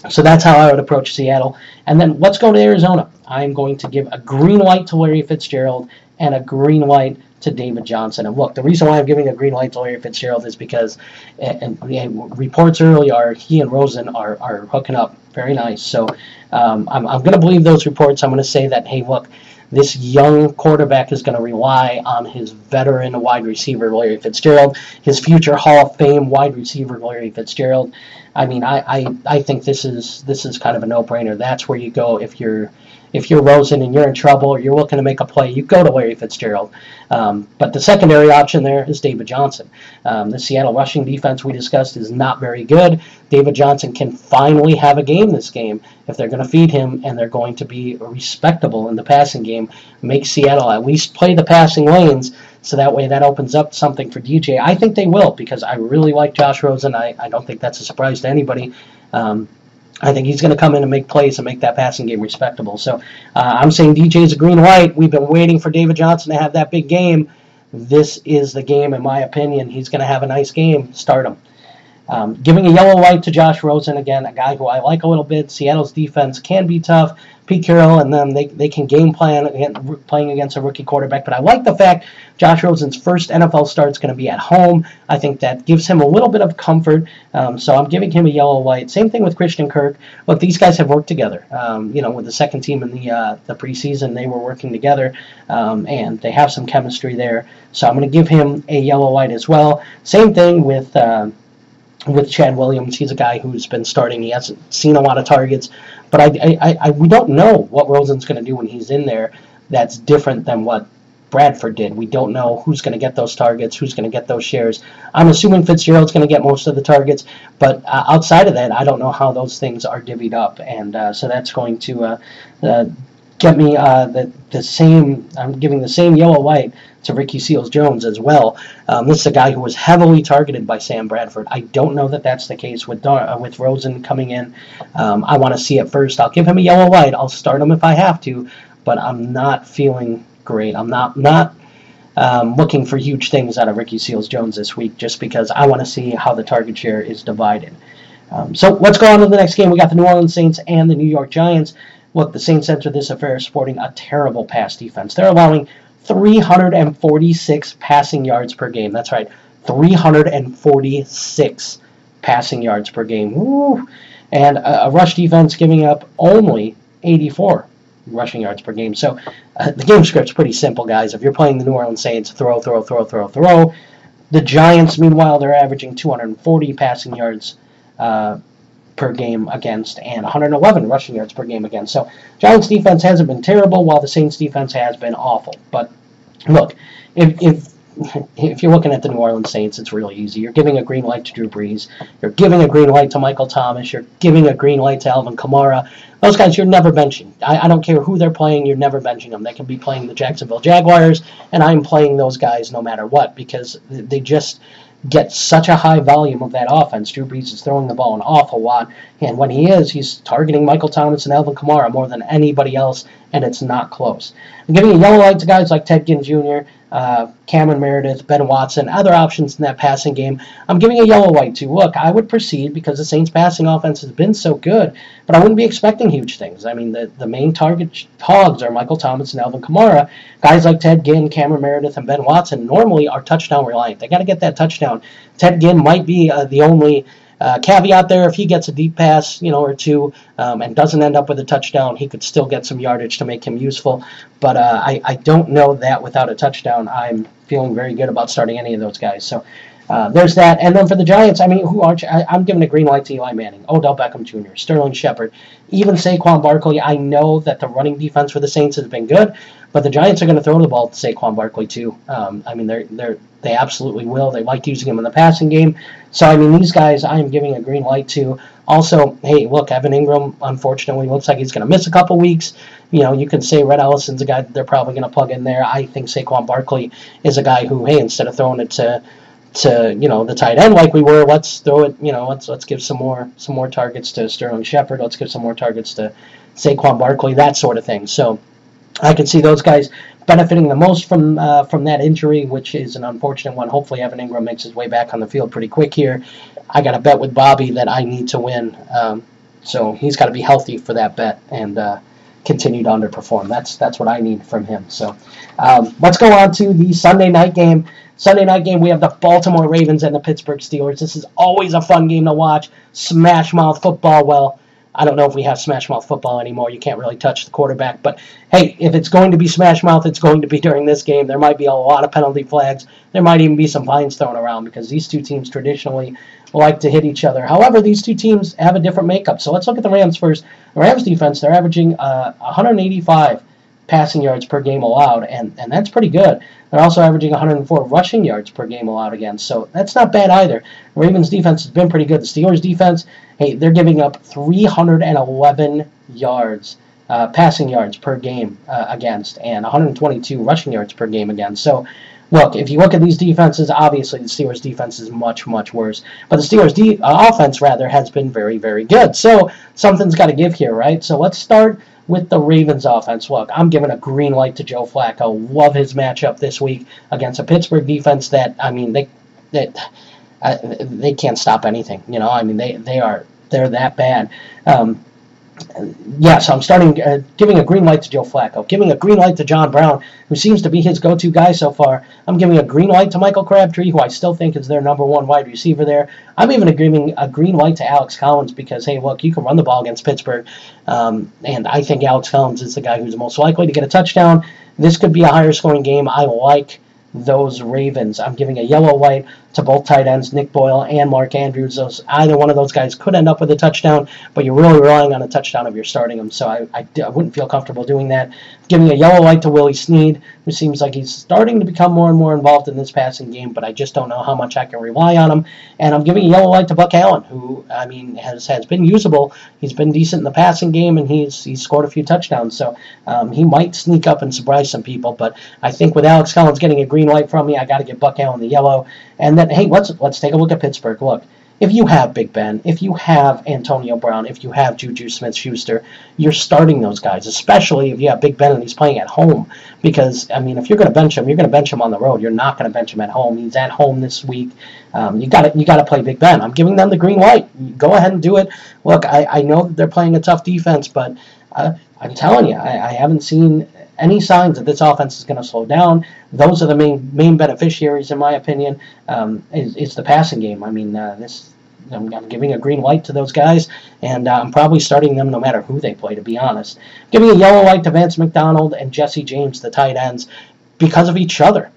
so that's how I would approach Seattle. And then let's go to Arizona. I'm going to give a green light to Larry Fitzgerald and a green light to David Johnson. And look, the reason why I'm giving a green light to Larry Fitzgerald is because, and, and reports early are he and Rosen are, are hooking up very nice. So um, I'm, I'm going to believe those reports. I'm going to say that, hey, look, this young quarterback is going to rely on his veteran wide receiver, Larry Fitzgerald, his future Hall of Fame wide receiver, Larry Fitzgerald. I mean, I, I, I think this is this is kind of a no-brainer. That's where you go if you're if you're Rosen and you're in trouble or you're looking to make a play, you go to Larry Fitzgerald. Um, but the secondary option there is David Johnson. Um, the Seattle rushing defense we discussed is not very good. David Johnson can finally have a game this game if they're going to feed him and they're going to be respectable in the passing game. Make Seattle at least play the passing lanes so that way that opens up something for DJ. I think they will because I really like Josh Rosen. I, I don't think that's a surprise to anybody. Um, I think he's going to come in and make plays and make that passing game respectable. So uh, I'm saying DJ's a green light. We've been waiting for David Johnson to have that big game. This is the game, in my opinion. He's going to have a nice game. Start him. Um, giving a yellow light to Josh Rosen again, a guy who I like a little bit. Seattle's defense can be tough. Pete Carroll and them, they, they can game plan playing against a rookie quarterback. But I like the fact Josh Rosen's first NFL start is going to be at home. I think that gives him a little bit of comfort. Um, so I'm giving him a yellow light. Same thing with Christian Kirk. Look, these guys have worked together. Um, you know, with the second team in the uh, the preseason, they were working together, um, and they have some chemistry there. So I'm going to give him a yellow light as well. Same thing with. Uh, with Chad Williams. He's a guy who's been starting. He hasn't seen a lot of targets, but I, I, I we don't know what Rosen's going to do when he's in there. That's different than what Bradford did. We don't know who's going to get those targets, who's going to get those shares. I'm assuming Fitzgerald's going to get most of the targets, but uh, outside of that, I don't know how those things are divvied up, and uh, so that's going to uh, uh get me uh, the the same. I'm giving the same yellow light to Ricky Seals Jones as well. Um, this is a guy who was heavily targeted by Sam Bradford. I don't know that that's the case with uh, with Rosen coming in. Um, I want to see it first. I'll give him a yellow light. I'll start him if I have to, but I'm not feeling great. I'm not not um, looking for huge things out of Ricky Seals Jones this week, just because I want to see how the target share is divided. Um, so let's go on to the next game. We got the New Orleans Saints and the New York Giants. Look, the Saints entered this affair sporting a terrible pass defense. They're allowing 346 passing yards per game. That's right, 346 passing yards per game. Woo. And a, a rush defense giving up only 84 rushing yards per game. So uh, the game script's pretty simple, guys. If you're playing the New Orleans Saints, throw, throw, throw, throw, throw. The Giants, meanwhile, they're averaging 240 passing yards uh, per game against and 111 rushing yards per game against. So Giants defense hasn't been terrible, while the Saints defense has been awful. But look, if, if if you're looking at the New Orleans Saints, it's really easy. You're giving a green light to Drew Brees. You're giving a green light to Michael Thomas. You're giving a green light to Alvin Kamara. Those guys, you're never benching. I, I don't care who they're playing. You're never benching them. They can be playing the Jacksonville Jaguars, and I'm playing those guys no matter what because they just get such a high volume of that offense. Drew Brees is throwing the ball an awful lot, and when he is, he's targeting Michael Thomas and Alvin Kamara more than anybody else, and it's not close. I'm giving a yellow light to guys like Ted Ginn Jr., uh, Cameron Meredith, Ben Watson, other options in that passing game. I'm giving a yellow light to. Look, I would proceed because the Saints' passing offense has been so good, but I wouldn't be expecting huge things. I mean, the, the main target hogs are Michael Thomas and Alvin Kamara. Guys like Ted Ginn, Cameron Meredith, and Ben Watson normally are touchdown reliant. They got to get that touchdown. Ted Ginn might be uh, the only uh, caveat there: if he gets a deep pass, you know, or two, um, and doesn't end up with a touchdown, he could still get some yardage to make him useful. But uh, I, I don't know that without a touchdown, I'm feeling very good about starting any of those guys. So. Uh, there's that. And then for the Giants, I mean, who aren't you? I, am giving a green light to Eli Manning, Odell Beckham Jr., Sterling Shepard, even Saquon Barkley. I know that the running defense for the Saints has been good, but the Giants are going to throw the ball to Saquon Barkley too. Um, I mean, they're they're they absolutely will. They like using him in the passing game. So I mean, these guys, I am giving a green light to. Also, hey, look, Evan Engram unfortunately, looks like he's going to miss a couple weeks. You know, you can say Rhett Ellison's a guy that they're probably going to plug in there. I think Saquon Barkley is a guy who, hey, instead of throwing it to to you know the tight end like we were. Let's throw it. You know, let's let's give some more some more targets to Sterling Shepard. Let's give some more targets to Saquon Barkley. That sort of thing. So I can see those guys benefiting the most from uh, from that injury, which is an unfortunate one. Hopefully, Evan Engram makes his way back on the field pretty quick here. I got a bet with Bobby that I need to win, um, so he's got to be healthy for that bet and uh, continue to underperform. That's that's what I need from him. So um, let's go on to the Sunday night game. Sunday night game, we have the Baltimore Ravens and the Pittsburgh Steelers. This is always a fun game to watch. Smash mouth football. Well, I don't know if we have smash mouth football anymore. You can't really touch the quarterback. But hey, if it's going to be smash mouth, it's going to be during this game. There might be a lot of penalty flags. There might even be some fines thrown around because these two teams traditionally like to hit each other. However, these two teams have a different makeup. So let's look at the Rams first. The Rams defense, they're averaging uh, 185 passing yards per game allowed, and, and that's pretty good. They're also averaging 104 rushing yards per game allowed against, so that's not bad either. The Ravens defense has been pretty good. The Steelers defense, hey, they're giving up 311 yards, uh, passing yards per game uh, against, and 122 rushing yards per game against. So, look, if you look at these defenses, obviously the Steelers defense is much, much worse. But the Steelers de- uh, offense, rather, has been very, very good. So something's got to give here, right? So let's start with the Ravens offense. Look, I'm giving a green light to Joe Flacco. Love his matchup this week against a Pittsburgh defense that I mean they they uh, they can't stop anything. You know, I mean they they are they're that bad. Um, yes, I'm starting uh, giving a green light to Joe Flacco, giving a green light to John Brown, who seems to be his go-to guy so far. I'm giving a green light to Michael Crabtree, who I still think is their number one wide receiver there. I'm even giving a green light to Alex Collins because hey, look, you can run the ball against Pittsburgh, um, and I think Alex Collins is the guy who's most likely to get a touchdown. This could be a higher scoring game. I like those Ravens. I'm giving a yellow light to both tight ends, Nick Boyle and Mark Andrews. Those either one of those guys could end up with a touchdown, but you're really relying on a touchdown if you're starting them. So I, I, I wouldn't feel comfortable doing that. Giving a yellow light to Willie Snead, who seems like he's starting to become more and more involved in this passing game, but I just don't know how much I can rely on him. And I'm giving a yellow light to Buck Allen, who I mean has has been usable. He's been decent in the passing game, and he's he's scored a few touchdowns. So um, he might sneak up and surprise some people. But I think with Alex Collins getting a green light from me, I got to get Buck Allen the yellow. And then, hey, let's let's take a look at Pittsburgh. Look, if you have Big Ben, if you have Antonio Brown, if you have Juju Smith-Schuster, you're starting those guys, especially if you have Big Ben and he's playing at home. Because I mean, if you're going to bench him, you're going to bench him on the road. You're not going to bench him at home. He's at home this week. Um, you got to you got to play Big Ben. I'm giving them the green light. Go ahead and do it. Look, I, I know they're playing a tough defense, but uh, I'm telling you, I, I haven't seen any signs that this offense is going to slow down. Those are the main main beneficiaries, in my opinion. Um, is, is the passing game. I mean, uh, this I'm, I'm, giving a green light to those guys, and uh, I'm probably starting them no matter who they play. To be honest, giving a yellow light to Vance McDonald and Jesse James, the tight ends, because of each other.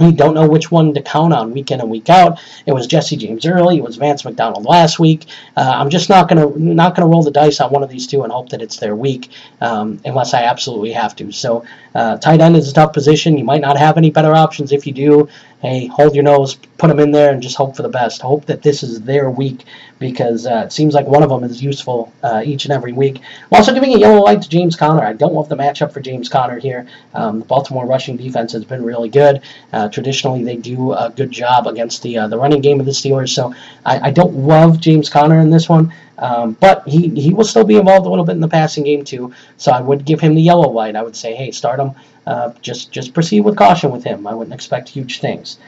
You don't know which one to count on week in and week out. It was Jesse James early. It was Vance McDonald last week. Uh, I'm just not gonna not gonna roll the dice on one of these two and hope that it's their week, um, unless I absolutely have to. So Uh, tight end is a tough position. You might not have any better options. If you do, hey, hold your nose, put them in there, and just hope for the best. Hope that this is their week because uh, it seems like one of them is useful uh, each and every week. I'm also giving a yellow light to James Conner. I don't love the matchup for James Conner here. Um, the Baltimore rushing defense has been really good. Uh, traditionally, they do a good job against the uh, the running game of the Steelers, so I, I don't love James Conner in this one. Um, but he, he will still be involved a little bit in the passing game too. So I would give him the yellow light. I would say, hey, start him. Uh, just just proceed with caution with him. I wouldn't expect huge things.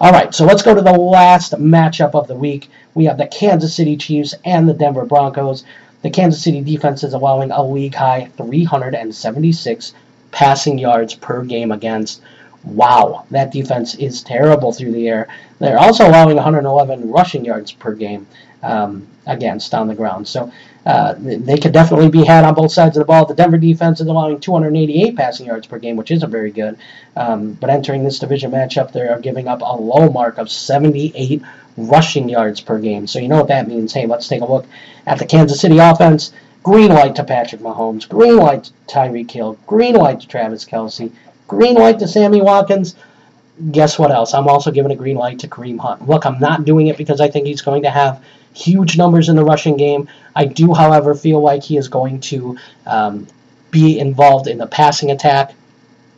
All right, so let's go to the last matchup of the week. We have the Kansas City Chiefs and the Denver Broncos. The Kansas City defense is allowing a league high 376 passing yards per game against. Wow, that defense is terrible through the air. They're also allowing 111 rushing yards per game um, against on the ground. So uh, they could definitely be had on both sides of the ball. The Denver defense is allowing 288 passing yards per game, which isn't very good. Um, but entering this division matchup, they are giving up a low mark of 78 rushing yards per game. So you know what that means. Hey, let's take a look at the Kansas City offense. Green light to Patrick Mahomes. Green light to Tyreek Hill. Green light to Travis Kelce. Green light to Sammy Watkins guess what else? I'm also giving a green light to Kareem Hunt. Look, I'm not doing it because I think he's going to have huge numbers in the rushing game. I do, however, feel like he is going to um, be involved in the passing attack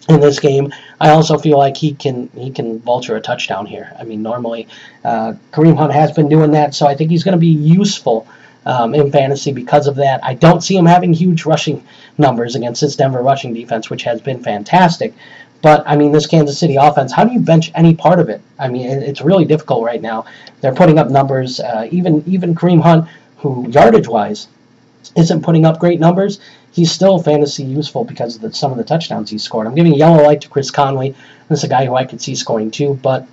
in this game. I also feel like he can he can vulture a touchdown here. I mean, normally uh, Kareem Hunt has been doing that, so I think he's going to be useful um, in fantasy because of that. I don't see him having huge rushing numbers against this Denver rushing defense, which has been fantastic. But I mean, this Kansas City offense, how do you bench any part of it? I mean, it's really difficult right now. They're putting up numbers. Uh, even even Kareem Hunt, who yardage wise isn't putting up great numbers, he's still fantasy useful because of the, some of the touchdowns he scored. I'm giving a yellow light to Chris Conley. This is a guy who I could see scoring too, but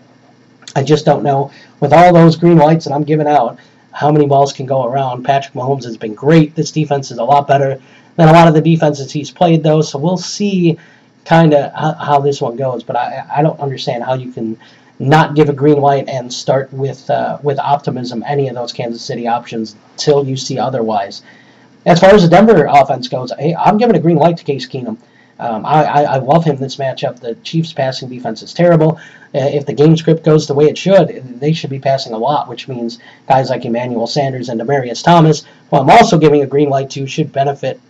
I just don't know. With all those green lights that I'm giving out, how many balls can go around? Patrick Mahomes has been great. This defense is a lot better than a lot of the defenses he's played, though. So we'll see kind of how, how, this one goes. But I, I don't understand how you can not give a green light and start with uh, with optimism any of those Kansas City options till you see otherwise. As far as the Denver offense goes, hey, I'm giving a green light to Case Keenum. Um, I, I, I, love him this matchup. The Chiefs' passing defense is terrible. Uh, if the game script goes the way it should, they should be passing a lot, which means guys like Emmanuel Sanders and Demaryius Thomas, who I'm also giving a green light to, should benefit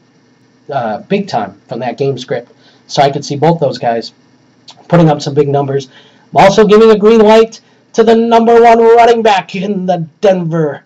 uh, big time from that game script. So I could see both those guys putting up some big numbers. I'm also giving a green light to the number one running back in the Denver.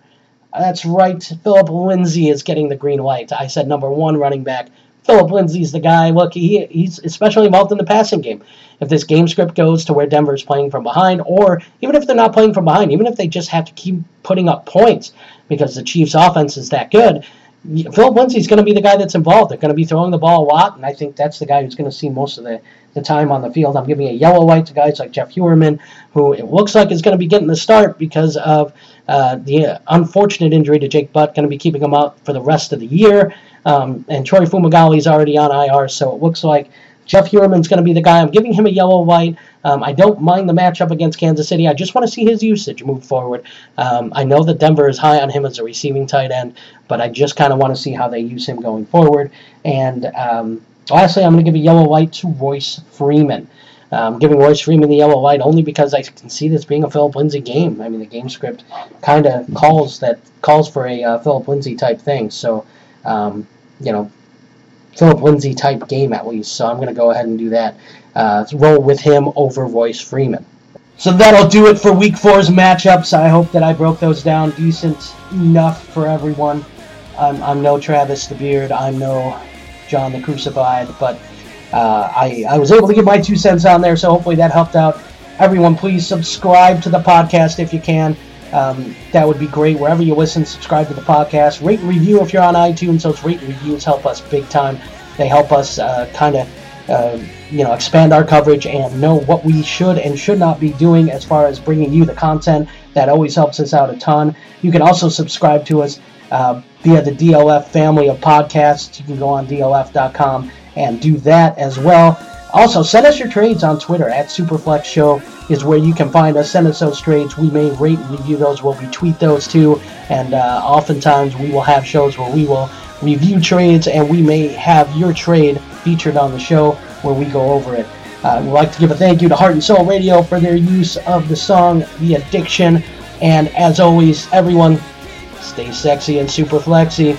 That's right, Philip Lindsay is getting the green light. I said number one running back. Philip Lindsay's the guy. Look, he, he's especially involved in the passing game. If this game script goes to where Denver's playing from behind, or even if they're not playing from behind, even if they just have to keep putting up points because the Chiefs' offense is that good, Philip Lindsay's going to be the guy that's involved. They're going to be throwing the ball a lot, and I think that's the guy who's going to see most of the, the time on the field. I'm giving a yellow light to guys like Jeff Heuerman, who it looks like is going to be getting the start because of uh, the unfortunate injury to Jake Butt, going to be keeping him out for the rest of the year. Um, and Troy Fumagalli's already on IR, so it looks like Jeff Heuerman's going to be the guy. I'm giving him a yellow light. Um, I don't mind the matchup against Kansas City. I just want to see his usage move forward. Um, I know that Denver is high on him as a receiving tight end, but I just kind of want to see how they use him going forward. And um, lastly, I'm going to give a yellow light to Royce Freeman. Um, giving Royce Freeman the yellow light only because I can see this being a Philip Lindsay game. I mean, the game script kind of calls that calls for a uh, Philip Lindsay type thing. So, um, you know, Philip Lindsay type game at least. So I'm going to go ahead and do that. Uh, roll with him over Royce Freeman. So that'll do it for Week Four's matchups. I hope that I broke those down decent enough for everyone. I'm, I'm no Travis the Beard. I'm no John the Crucified, but uh, I, I was able to get my two cents on there, so hopefully that helped out. Everyone, please subscribe to the podcast if you can. Um, that would be great. Wherever you listen, subscribe to the podcast. Rate and review if you're on iTunes. Those rate and reviews help us big time. They help us uh, kind of, uh, you know, expand our coverage and know what we should and should not be doing as far as bringing you the content. That always helps us out a ton. You can also subscribe to us uh, via the DLF family of podcasts. You can go on DLF.com and do that as well. Also, send us your trades on Twitter at Superflex Show is where you can find us. Send us those trades. We may rate and review those. We'll retweet those too. And uh, oftentimes we will have shows where we will review trades and we may have your trade featured on the show. where we go over it. Uh, we'd like to give a thank you to Heart and Soul Radio for their use of the song The Addiction. And as always, everyone, stay sexy and super flexy.